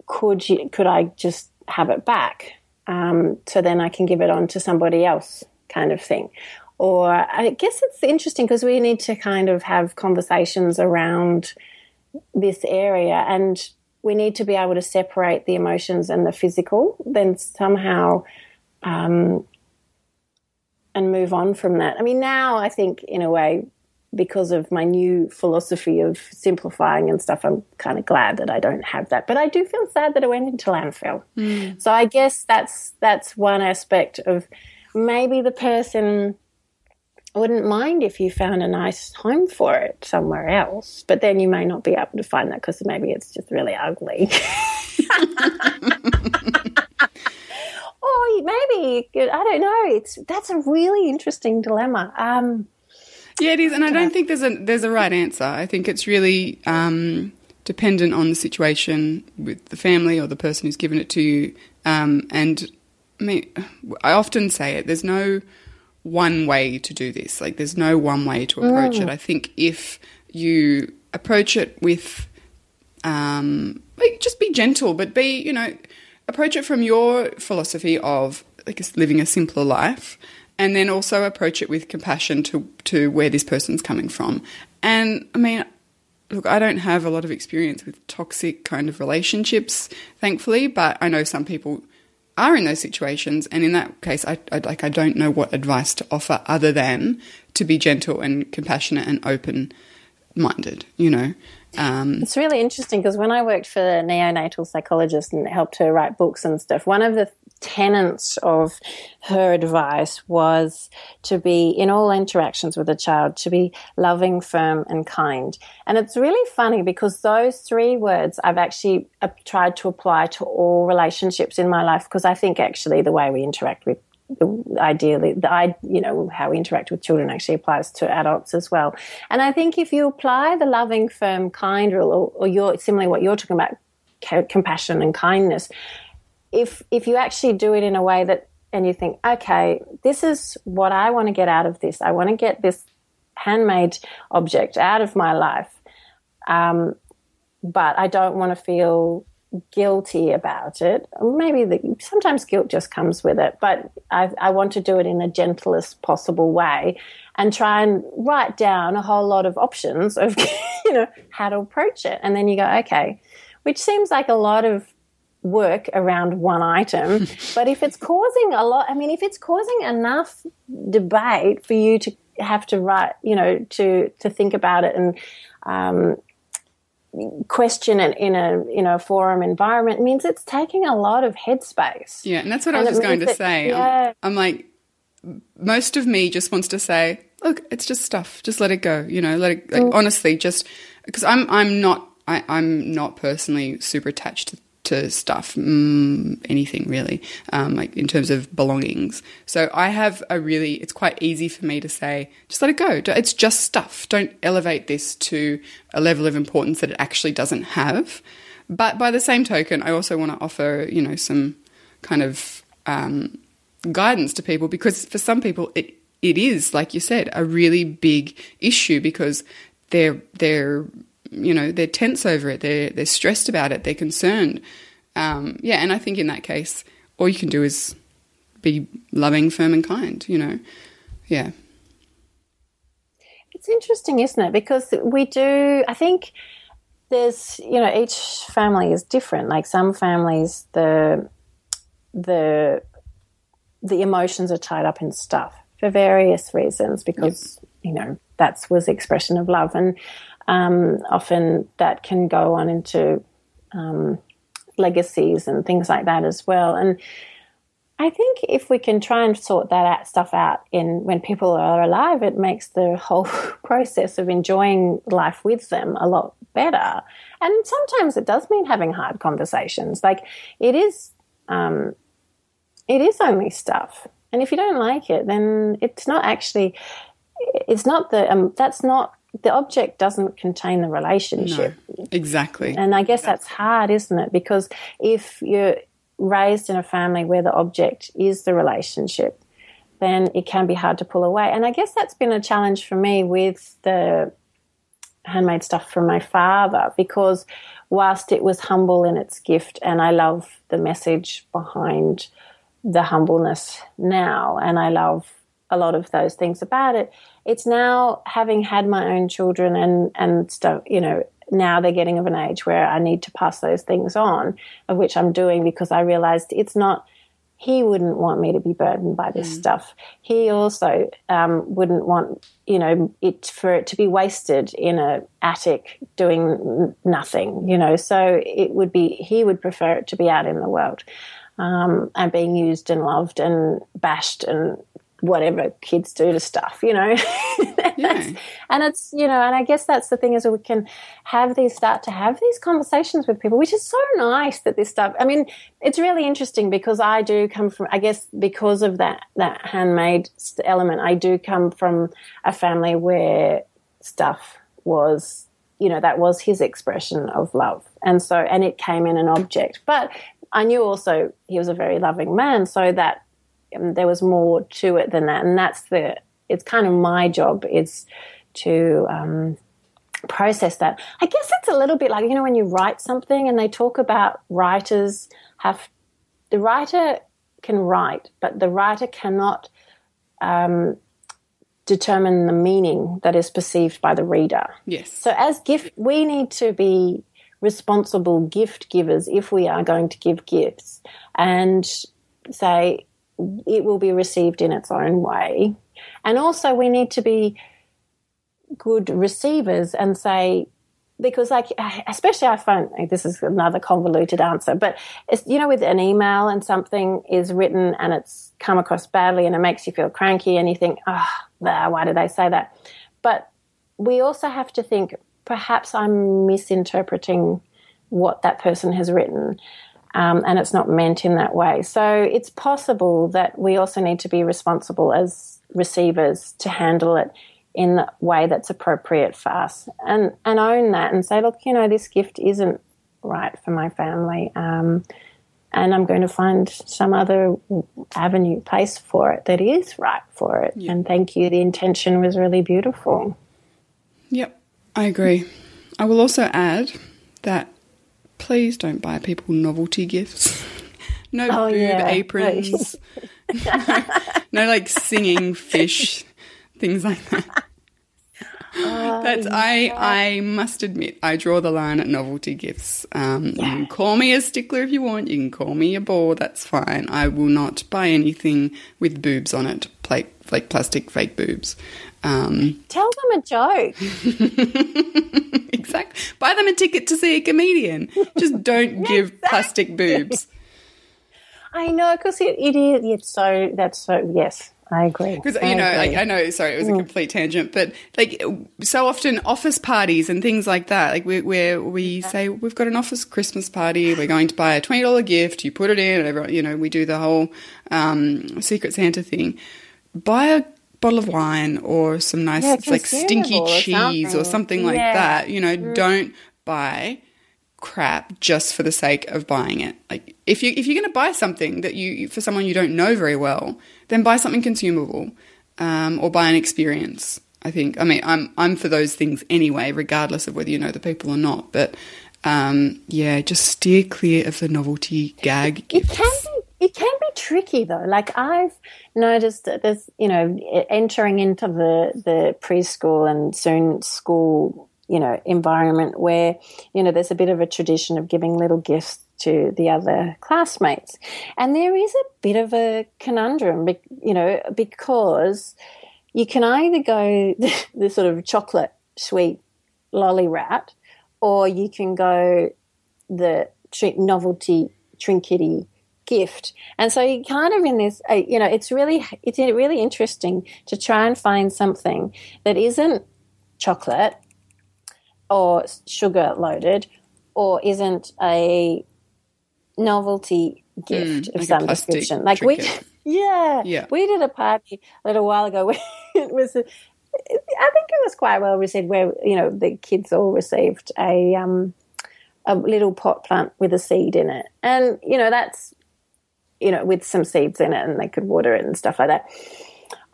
could you, could I just have it back? Um, so then I can give it on to somebody else, kind of thing. Or I guess it's interesting because we need to kind of have conversations around this area and we need to be able to separate the emotions and the physical, then somehow, um, and move on from that. I mean, now I think in a way because of my new philosophy of simplifying and stuff, I'm kind of glad that I don't have that. But I do feel sad that it went into landfill. Mm. So I guess that's that's one aspect of maybe the person wouldn't mind if you found a nice home for it somewhere else, but then you may not be able to find that because maybe it's just really ugly. or maybe I don't know. It's that's a really interesting dilemma. Um, yeah, it is, and I don't think there's a there's a right answer. I think it's really um, dependent on the situation with the family or the person who's given it to you. Um, and I mean, I often say it. There's no one way to do this. Like, there's no one way to approach mm. it. I think if you approach it with, um, like, just be gentle, but be, you know, approach it from your philosophy of like living a simpler life and then also approach it with compassion to to where this person's coming from. And I mean, look, I don't have a lot of experience with toxic kind of relationships, thankfully, but I know some people are in those situations, and in that case, I, I like I don't know what advice to offer other than to be gentle and compassionate and open minded. You know. Um, it's really interesting because when I worked for neonatal psychologist and helped her write books and stuff, one of the tenets of her advice was to be in all interactions with a child to be loving firm and kind. And it's really funny because those three words i've actually uh, tried to apply to all relationships in my life because i think actually the way we interact with ideally the I you know how we interact with children actually applies to adults as well. And i think if you apply the loving firm kind rule or, or you're similarly what you're talking about compassion and kindness if if you actually do it in a way that and you think, okay, this is what I want to get out of this. I want to get this handmade object out of my life, um, but I don't want to feel guilty about it. Maybe the, sometimes guilt just comes with it, but I, I want to do it in the gentlest possible way and try and write down a whole lot of options of you know how to approach it, and then you go, okay, which seems like a lot of work around one item. but if it's causing a lot, I mean, if it's causing enough debate for you to have to write, you know, to to think about it and um, question it in a in a forum environment means it's taking a lot of headspace. Yeah, and that's what and I was just going to that, say. Yeah. I'm, I'm like, most of me just wants to say, look, it's just stuff. Just let it go. You know, let it. Like, mm. Honestly, just because I'm I'm not I, am not personally super attached to to stuff, mm, anything really, um, like in terms of belongings. So I have a really, it's quite easy for me to say, just let it go. It's just stuff. Don't elevate this to a level of importance that it actually doesn't have. But by the same token, I also want to offer, you know, some kind of um, guidance to people because for some people it it is, like you said, a really big issue because they're they're you know they're tense over it they're they're stressed about it they're concerned. Um, yeah and i think in that case all you can do is be loving firm and kind you know? Yeah. It's interesting isn't it? Because we do i think there's you know each family is different. Like some families the the the emotions are tied up in stuff for various reasons because you know that was expression of love. And um, often that can go on into um, legacies and things like that as well. And I think if we can try and sort that out, stuff out in when people are alive, it makes the whole process of enjoying life with them a lot better. And sometimes it does mean having hard conversations. Like it is, um, it is only stuff. And if you don't like it, then it's not actually, it's not the, um, that's not, the object doesn't contain the relationship. No, exactly. And I guess that's hard, isn't it? Because if you're raised in a family where the object is the relationship, then it can be hard to pull away. And I guess that's been a challenge for me with the handmade stuff from my father because whilst it was humble in its gift and I love the message behind the humbleness now and I love a lot of those things about it it's now having had my own children and and stuff you know now they're getting of an age where I need to pass those things on, of which I'm doing because I realized it's not, he wouldn't want me to be burdened by this mm. stuff. He also um, wouldn't want, you know, it for it to be wasted in a attic doing nothing, you know. So it would be, he would prefer it to be out in the world um, and being used and loved and bashed and whatever kids do to stuff, you know. yeah. And it's, you know, and I guess that's the thing is we can have these, start to have these conversations with people, which is so nice that this stuff, I mean, it's really interesting because I do come from, I guess because of that, that handmade element, I do come from a family where stuff was, you know, that was his expression of love. And so, and it came in an object. But I knew also he was a very loving man, so that there was more to it than that, and that's the. It's kind of my job is to um, process that. I guess it's a little bit like you know when you write something and they talk about writers have the writer can write, but the writer cannot um, determine the meaning that is perceived by the reader. Yes. So as gift, we need to be responsible gift givers if we are going to give gifts and say it will be received in its own way. And also, we need to be good receivers and say, because like especially I find this is another convoluted answer, but you know with an email and something is written and it's come across badly and it makes you feel cranky and you think, oh, why did they say that? But we also have to think perhaps I'm misinterpreting what that person has written um, and it's not meant in that way. So it's possible that we also need to be responsible as receivers to handle it in the way that's appropriate for us and, and own that and say, look, you know, this gift isn't right for my family. Um, and I'm going to find some other avenue, place for it that is right for it. And thank you. The intention was really beautiful. Yep, I agree. I will also add that please don't buy people novelty gifts. no oh, boob yeah. aprons. no, no, like singing fish, things like that. Oh, That's yeah. I. I must admit, I draw the line at novelty gifts. Um, yeah. You can call me a stickler if you want. You can call me a bore. That's fine. I will not buy anything with boobs on it, like like plastic fake boobs. Um, Tell them a joke. exactly. Buy them a ticket to see a comedian. Just don't give exactly. plastic boobs. I know because it, it is. It's so that's so yes. I agree. Because you know, I, I, know. Sorry, it was a mm. complete tangent, but like so often, office parties and things like that. Like where, where we yeah. say we've got an office Christmas party, we're going to buy a twenty dollar gift. You put it in, and everyone, you know, we do the whole um, Secret Santa thing. Buy a bottle of wine or some nice yeah, like stinky cheese or something, or something like yeah. that. You know, mm. don't buy crap just for the sake of buying it. Like if you if you're going to buy something that you for someone you don't know very well, then buy something consumable um, or buy an experience. I think. I mean, I'm I'm for those things anyway, regardless of whether you know the people or not. But um, yeah, just steer clear of the novelty gag. Gifts. It can be it can be tricky though. Like I've noticed that there's you know entering into the the preschool and soon school you know environment where you know there's a bit of a tradition of giving little gifts to the other classmates and there is a bit of a conundrum you know because you can either go the, the sort of chocolate sweet lolly rat or you can go the novelty trinkety gift. And so you kind of in this, uh, you know, it's really, it's really interesting to try and find something that isn't chocolate or sugar loaded or isn't a novelty gift Mm, of like some description. Like we, yeah, Yeah. we did a party a little while ago where it was, a, I think it was quite well received. Where you know the kids all received a um, a little pot plant with a seed in it, and you know that's you know with some seeds in it, and they could water it and stuff like that.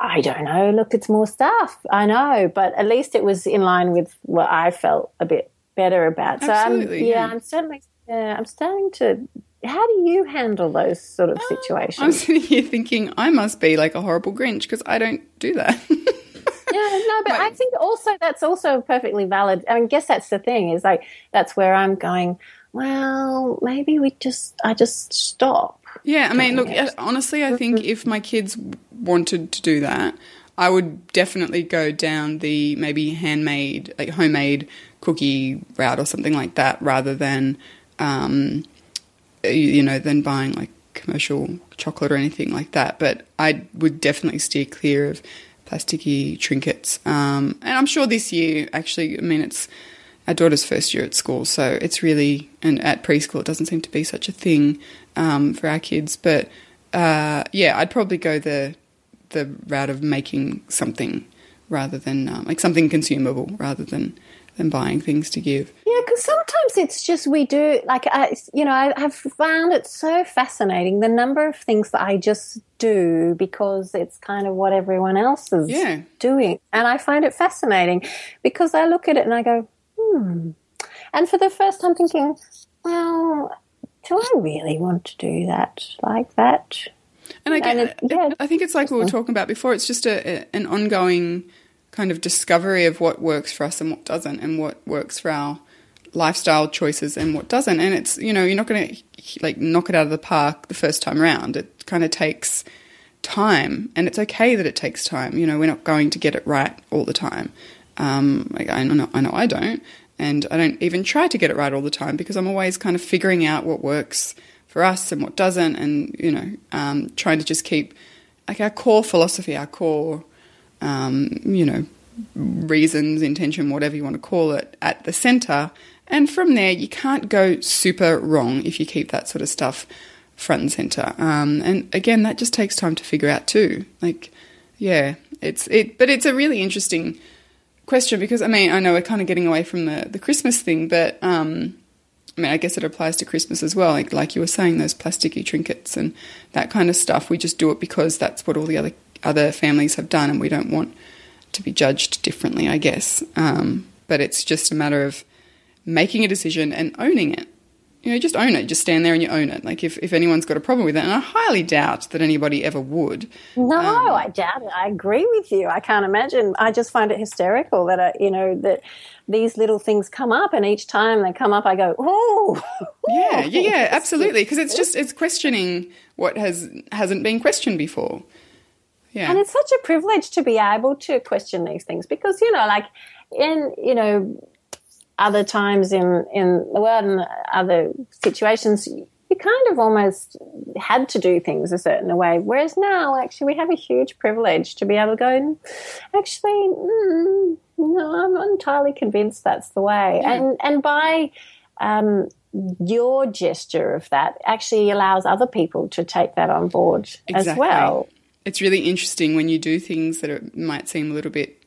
I don't know. Look, it's more stuff. I know, but at least it was in line with what I felt a bit better about. So um, I'm, yeah, yeah. I'm certainly. Yeah, I'm starting to. How do you handle those sort of uh, situations? I'm sitting here thinking I must be like a horrible Grinch because I don't do that. Yeah, no, but I think also that's also perfectly valid. I mean, guess that's the thing is like that's where I'm going. Well, maybe we just I just stop. Yeah, I mean, look, honestly, I think if my kids wanted to do that, I would definitely go down the maybe handmade, like homemade cookie route or something like that, rather than, um, you- you know, than buying like commercial chocolate or anything like that. But I would definitely steer clear of plasticky trinkets. Um, and I'm sure this year, actually, I mean, it's our daughter's first year at school, so it's really and at preschool it doesn't seem to be such a thing um, for our kids. But uh, yeah, I'd probably go the the route of making something rather than um, like something consumable rather than than buying things to give. Yeah, because sometimes it's just we do like I, you know, I have found it so fascinating the number of things that I just do because it's kind of what everyone else is Yeah. doing, and I find it fascinating because I look at it and I go, hmm, and for the first time thinking, well, do I really want to do that like that? And I, And it- yeah. I think it's like we were talking about before. It's just a, a, an ongoing kind of discovery of what works for us and what doesn't, and what works for our lifestyle choices and what doesn't. And it's you know you're not going to like knock it out of the park the first time round. It kind of takes time, and it's okay that it takes time. You know, we're not going to get it right all the time. Um, like I know, I know I don't, and I don't even try to get it right all the time because I'm always kind of figuring out what works for us and what doesn't, and you know, um, trying to just keep like our core philosophy, our core, um, you know, reasons, intention, whatever you want to call it, at the center. And from there, you can't go super wrong if you keep that sort of stuff front and center. Um, and again, that just takes time to figure out too. Like, yeah, it's it, but it's a really interesting question because I mean, I know we're kind of getting away from the the Christmas thing, but um, I mean, I guess it applies to Christmas as well. Like like you were saying, those plasticky trinkets and that kind of stuff. We just do it because that's what all the other other families have done, and we don't want to be judged differently. I guess, um, but it's just a matter of making a decision and owning it. You know, just own it. Just stand there and you own it. Like if, if anyone's got a problem with it, and I highly doubt that anybody ever would. No, Um, I doubt it. I agree with you. I can't imagine. I just find it hysterical that I, you know that these little things come up, and each time they come up, I go, "Oh, Yeah, yeah, yeah, absolutely. Because it's just it's questioning what has hasn't been questioned before. Yeah, And it's such a privilege to be able to question these things because, you know, like in, you know, other times in, in the world and other situations, you kind of almost had to do things a certain way. Whereas now, actually, we have a huge privilege to be able to go, actually, mm, no, I'm not entirely convinced that's the way. And, and by, um, your gesture of that actually allows other people to take that on board as well. it's really interesting when you do things that are, might seem a little bit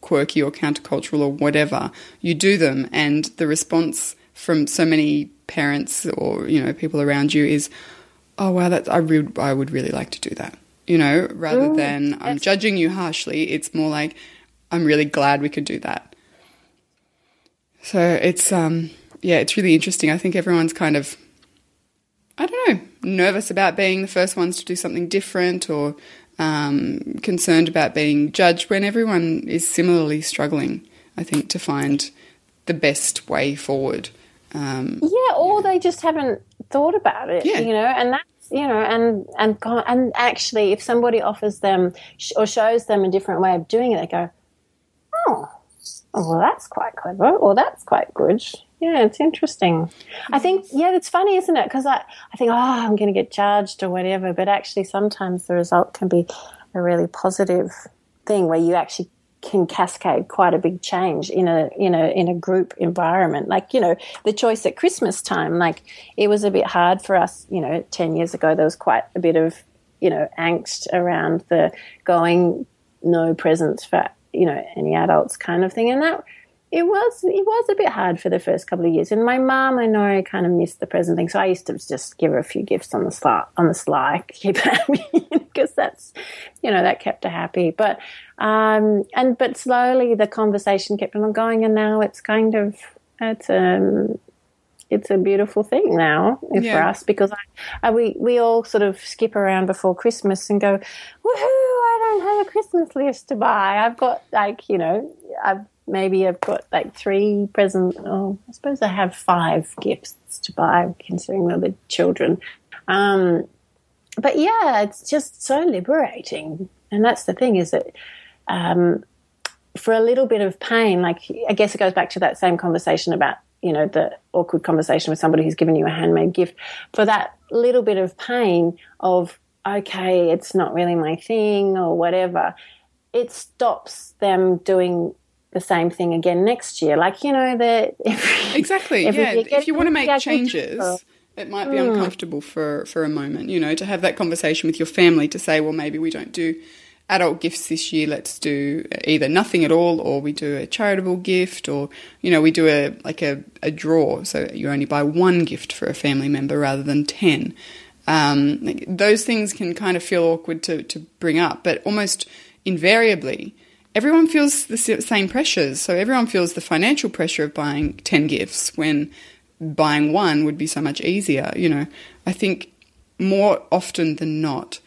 quirky or countercultural or whatever. You do them, and the response from so many parents or you know people around you is, "Oh wow, that's, I re- I would really like to do that." You know, rather than I'm judging you harshly, it's more like I'm really glad we could do that. So it's um yeah, it's really interesting. I think everyone's kind of I don't know, nervous about being the first ones to do something different or um, concerned about being judged when everyone is similarly struggling, I think, to find the best way forward. Um, Yeah, or they just haven't thought about it. Yeah. You know, and that's you know, and and and actually, if somebody offers them sh- or shows them a different way of doing it, they go, "Oh, oh well, that's quite clever, or that's quite good." Yeah, it's interesting. I think, yeah, it's funny, isn't it? Because I, I think, oh, I'm going to get judged or whatever. But actually, sometimes the result can be a really positive thing where you actually can cascade quite a big change in a in a in a group environment. Like you know, the choice at Christmas time, like it was a bit hard for us. You know, ten years ago, there was quite a bit of you know angst around the going no presents for you know any adults kind of thing, and that it was it was a bit hard for the first couple of years. And my mom, I know, I kind of missed the present thing, so I used to just give her a few gifts on the sly, on the sly, keep her happy because that's you know that kept her happy. But um, and but slowly the conversation kept on going, and now it's kind of it's um it's a beautiful thing now yeah. for us because I, I, we we all sort of skip around before Christmas and go, woohoo! I don't have a Christmas list to buy. I've got like you know I've maybe I've got like three presents. Oh, I suppose I have five gifts to buy, considering they're the children. Um, but yeah, it's just so liberating, and that's the thing is that um, for a little bit of pain, like I guess it goes back to that same conversation about you know the awkward conversation with somebody who's given you a handmade gift. For that little bit of pain of okay, it's not really my thing or whatever, it stops them doing the same thing again next year. Like you know that exactly. yeah, if you want to make changes, it might be mm. uncomfortable for for a moment. You know, to have that conversation with your family to say, well, maybe we don't do adult gifts this year. Let's do either nothing at all, or we do a charitable gift, or you know, we do a like a, a draw, so you only buy one gift for a family member rather than ten. Um, those things can kind of feel awkward to to bring up, but almost invariably everyone feels the same pressures. So everyone feels the financial pressure of buying 10 gifts when buying one would be so much easier. You know, I think more often than not,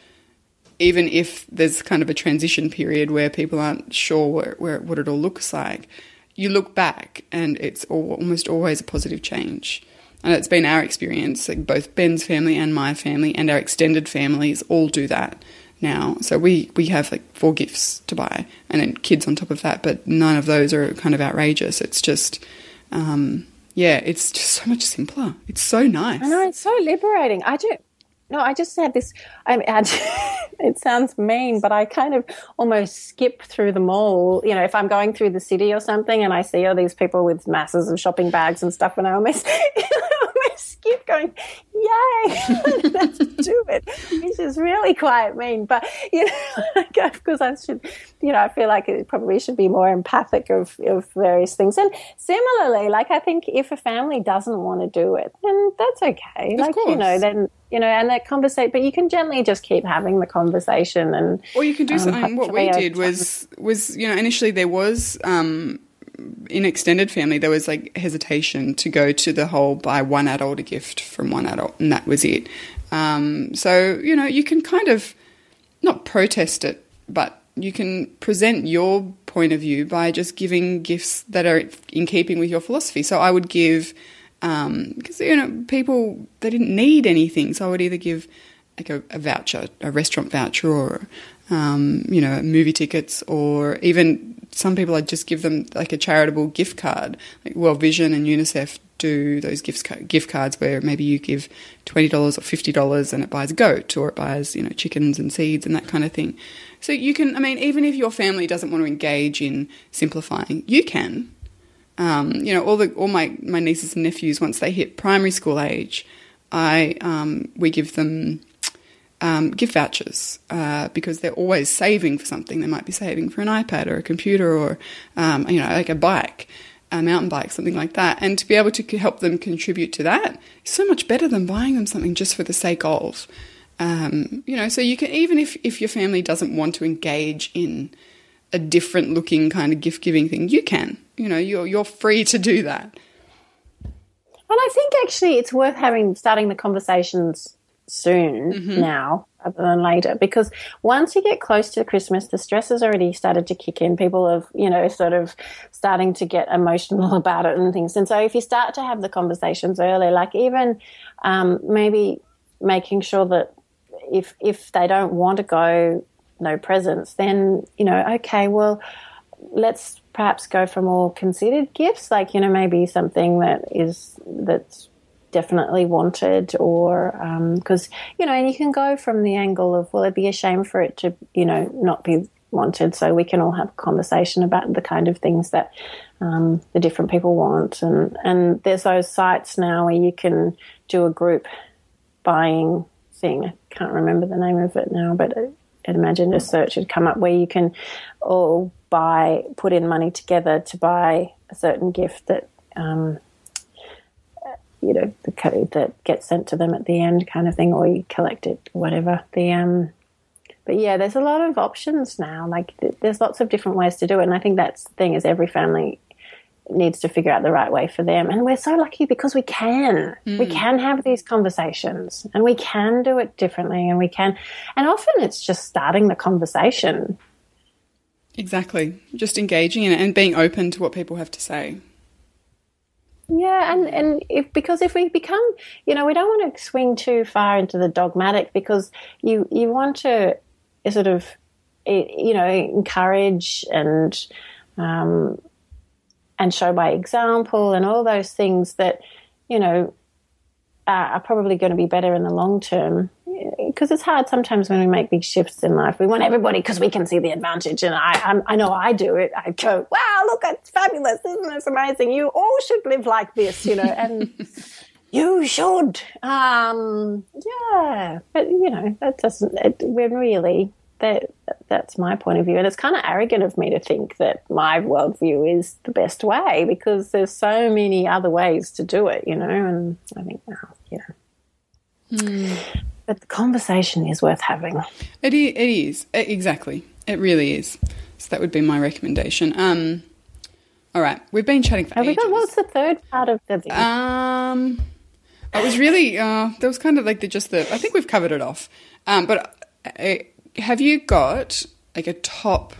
even if there's kind of a transition period where people aren't sure where, where what it all looks like, you look back and it's all, almost always a positive change. And it's been our experience, like both Ben's family and my family and our extended families all do that now. So we, we have like four gifts to buy and then kids on top of that, but none of those are kind of outrageous. It's just, um, yeah, it's just so much simpler. It's so nice. I know, it's so liberating. I do. No, I just had this. I mean, it sounds mean, but I kind of almost skip through the mall. You know, if I'm going through the city or something and I see all these people with masses of shopping bags and stuff, and I almost, skip going, yay, let's do it, which is really quite mean. But, you know, because I should, you know, I feel like it probably should be more empathic of, of various things. And similarly, like, I think if a family doesn't want to do it, then that's okay. Of like, course. you know, then you know, and that conversation, but you can gently just keep having the conversation and. Or you can do um, something. What we did was, was, you know, initially there was, um, in extended family, there was like hesitation to go to the whole buy one adult a gift from one adult, and that was it. Um, so, you know, you can kind of not protest it, but you can present your point of view by just giving gifts that are in keeping with your philosophy. So I would give, because, um, you know, people, they didn't need anything. So I would either give like a, a voucher, a restaurant voucher, or, um, you know, movie tickets, or even some people I'd just give them like a charitable gift card. Like World Vision and UNICEF do those gift gift cards where maybe you give twenty dollars or fifty dollars and it buys a goat or it buys you know chickens and seeds and that kind of thing. So you can, I mean, even if your family doesn't want to engage in simplifying, you can. Um, you know, all the all my my nieces and nephews once they hit primary school age, I um, we give them um, gift vouchers uh, because they're always saving for something. They might be saving for an iPad or a computer or um, you know like a bike, a mountain bike, something like that. And to be able to help them contribute to that is so much better than buying them something just for the sake of. Um, you know, so you can even if if your family doesn't want to engage in a different looking kind of gift giving thing, you can. You know, you're you're free to do that. And I think actually it's worth having starting the conversations soon mm-hmm. now rather than later because once you get close to Christmas, the stress has already started to kick in. People have, you know, sort of starting to get emotional about it and things. And so if you start to have the conversations early, like even um, maybe making sure that if if they don't want to go no presents, then you know, okay, well let's perhaps go for more considered gifts, like you know maybe something that is that's definitely wanted, or because um, you know, and you can go from the angle of well, it'd be a shame for it to you know not be wanted, so we can all have a conversation about the kind of things that um, the different people want, and and there's those sites now where you can do a group buying thing. I can't remember the name of it now, but I'd imagine a search would come up where you can all buy, put in money together to buy a certain gift that, um, you know, the code that gets sent to them at the end, kind of thing, or you collect it, whatever. The um, but yeah, there's a lot of options now. Like, th- there's lots of different ways to do it, and I think that's the thing is every family needs to figure out the right way for them. And we're so lucky because we can. Mm. We can have these conversations and we can do it differently and we can. And often it's just starting the conversation. Exactly. Just engaging in it and being open to what people have to say. Yeah, and and if because if we become, you know, we don't want to swing too far into the dogmatic because you you want to sort of, you know, encourage and um, and show by example and all those things that, you know, are, are probably going to be better in the long term. Because it's hard sometimes when we make big shifts in life. We want everybody because we can see the advantage, and I, I'm, i know I do it. I go, "Wow, look, it's fabulous! Isn't this amazing? You all should live like this, you know." And you should, um, yeah. But you know, that doesn't. It, when really that that's my point of view, and it's kind of arrogant of me to think that my worldview is the best way because there's so many other ways to do it, you know. And I think, you know, mm. but the conversation is worth having. It is, it is exactly. It really is. So that would be my recommendation. Um, all right, we've been chatting for Have ages. we got what's the third part of the? Thing? Um, it was really uh, there was kind of like the just the. I think we've covered it off. Um, but. Uh, have you got like a top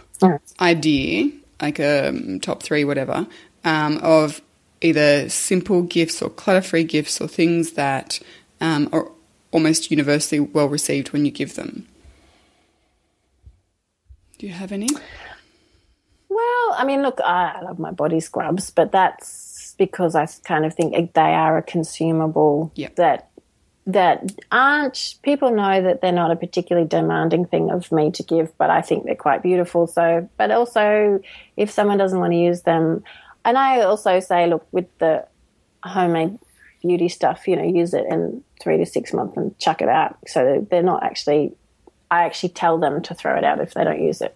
idea, like a um, top three, whatever, um, of either simple gifts or clutter-free gifts or things that um, are almost universally well received when you give them? Do you have any? Well, I mean, look, I love my body scrubs, but that's because I kind of think they are a consumable yep. that that aren't people know that they're not a particularly demanding thing of me to give, but I think they're quite beautiful. So, but also if someone doesn't want to use them, and I also say, look, with the homemade beauty stuff, you know, use it in three to six months and chuck it out. So they're not actually. I actually tell them to throw it out if they don't use it.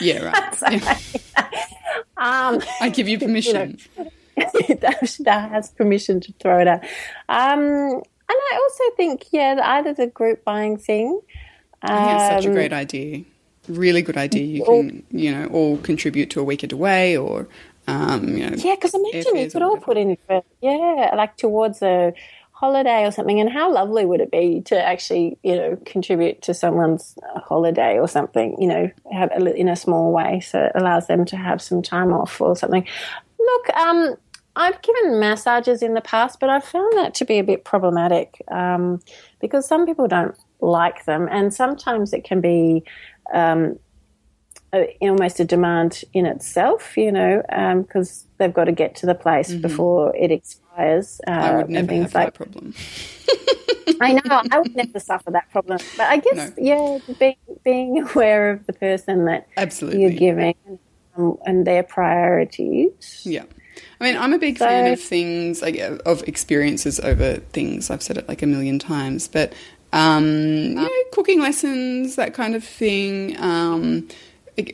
Yeah, right. so, um, I give you permission. You know, that has permission to throw it out. Um, and I also think, yeah, either the group buying thing. I think it's such a um, great idea. Really good idea. You can, you know, all contribute to a weekend away or, um, you know. Yeah, because imagine you could all put in, for, yeah, like towards a holiday or something. And how lovely would it be to actually, you know, contribute to someone's holiday or something, you know, have a, in a small way. So it allows them to have some time off or something. Look, um, I've given massages in the past, but I've found that to be a bit problematic um, because some people don't like them, and sometimes it can be um, a, almost a demand in itself, you know, because um, they've got to get to the place mm-hmm. before it expires. Uh, I would never have like, that problem. I know I would never suffer that problem, but I guess no. yeah, being being aware of the person that absolutely you're giving um, and their priorities. Yeah. I mean, I'm a big so, fan of things like of experiences over things. I've said it like a million times, but um, you know, cooking lessons, that kind of thing. Um,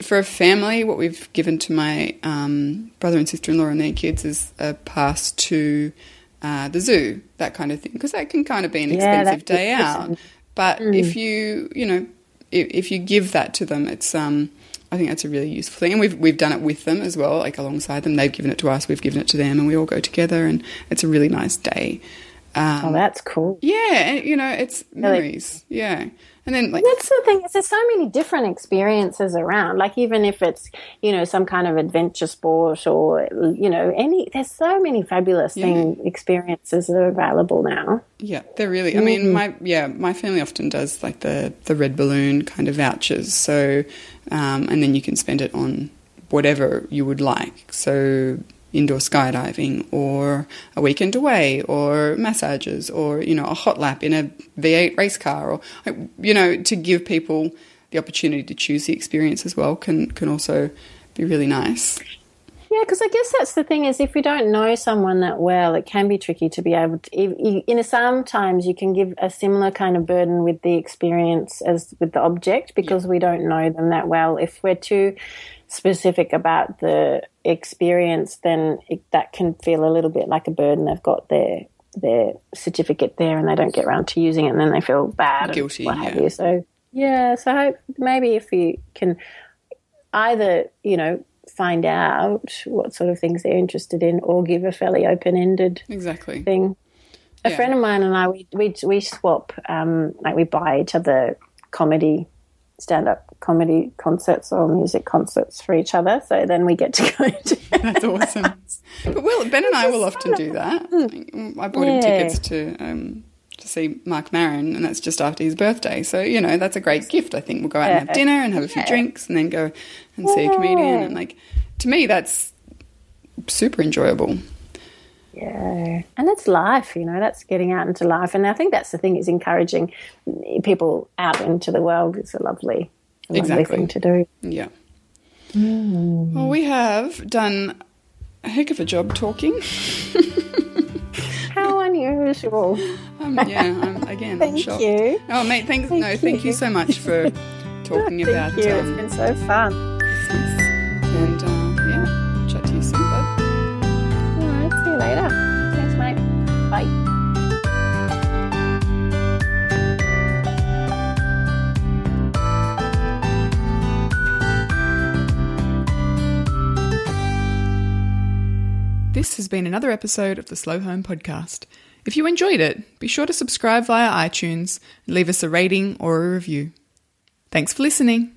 for a family, what we've given to my um, brother and sister in law and their kids is a pass to uh, the zoo, that kind of thing, because that can kind of be an yeah, expensive day out. But mm. if you, you know, if, if, you give that to them, it's um, I think that's a really useful thing, and we've we've done it with them as well, like alongside them. They've given it to us, we've given it to them, and we all go together, and it's a really nice day. Um, oh, that's cool. Yeah, you know, it's memories. Really? Yeah. And then, like, that's the thing is, there's so many different experiences around. Like, even if it's you know some kind of adventure sport or you know any, there's so many fabulous yeah. thing experiences that are available now. Yeah, they're really. I mean, mm-hmm. my yeah, my family often does like the the red balloon kind of vouchers. So, um, and then you can spend it on whatever you would like. So indoor skydiving or a weekend away or massages or you know a hot lap in a V8 race car or you know to give people the opportunity to choose the experience as well can can also be really nice. Yeah, because I guess that's the thing is if you don't know someone that well, it can be tricky to be able to. In sometimes you can give a similar kind of burden with the experience as with the object because yeah. we don't know them that well. If we're too specific about the experience, then it, that can feel a little bit like a burden. They've got their their certificate there and they don't get around to using it, and then they feel bad, guilty, what yeah. have you. So yeah, so I hope maybe if you can either you know find out what sort of things they're interested in or give a fairly open ended exactly thing. A yeah. friend of mine and I we we we swap um, like we buy each other comedy stand up comedy concerts or music concerts for each other. So then we get to go to. That's awesome. But Will, Ben and I will often do that. I bought yeah. him tickets to um, to see Marc Maron, and that's just after his birthday. So you know that's a great gift. I think we'll go out yeah. and have dinner and have a few yeah. drinks, and then go and see a comedian. And like to me, that's super enjoyable. Yeah, and that's life, you know, that's getting out into life. And I think that's the thing is encouraging people out into the world is a lovely, a exactly. lovely thing to do. Yeah. Mm. Well, we have done a heck of a job talking. How unusual. Um, yeah, I'm, again, thank I'm shocked. you. Oh, mate, thanks. Thank no, you. thank you so much for talking thank about. You. Um, it's been so fun. And uh, later. Thanks, mate. Bye. This has been another episode of the Slow Home Podcast. If you enjoyed it, be sure to subscribe via iTunes and leave us a rating or a review. Thanks for listening.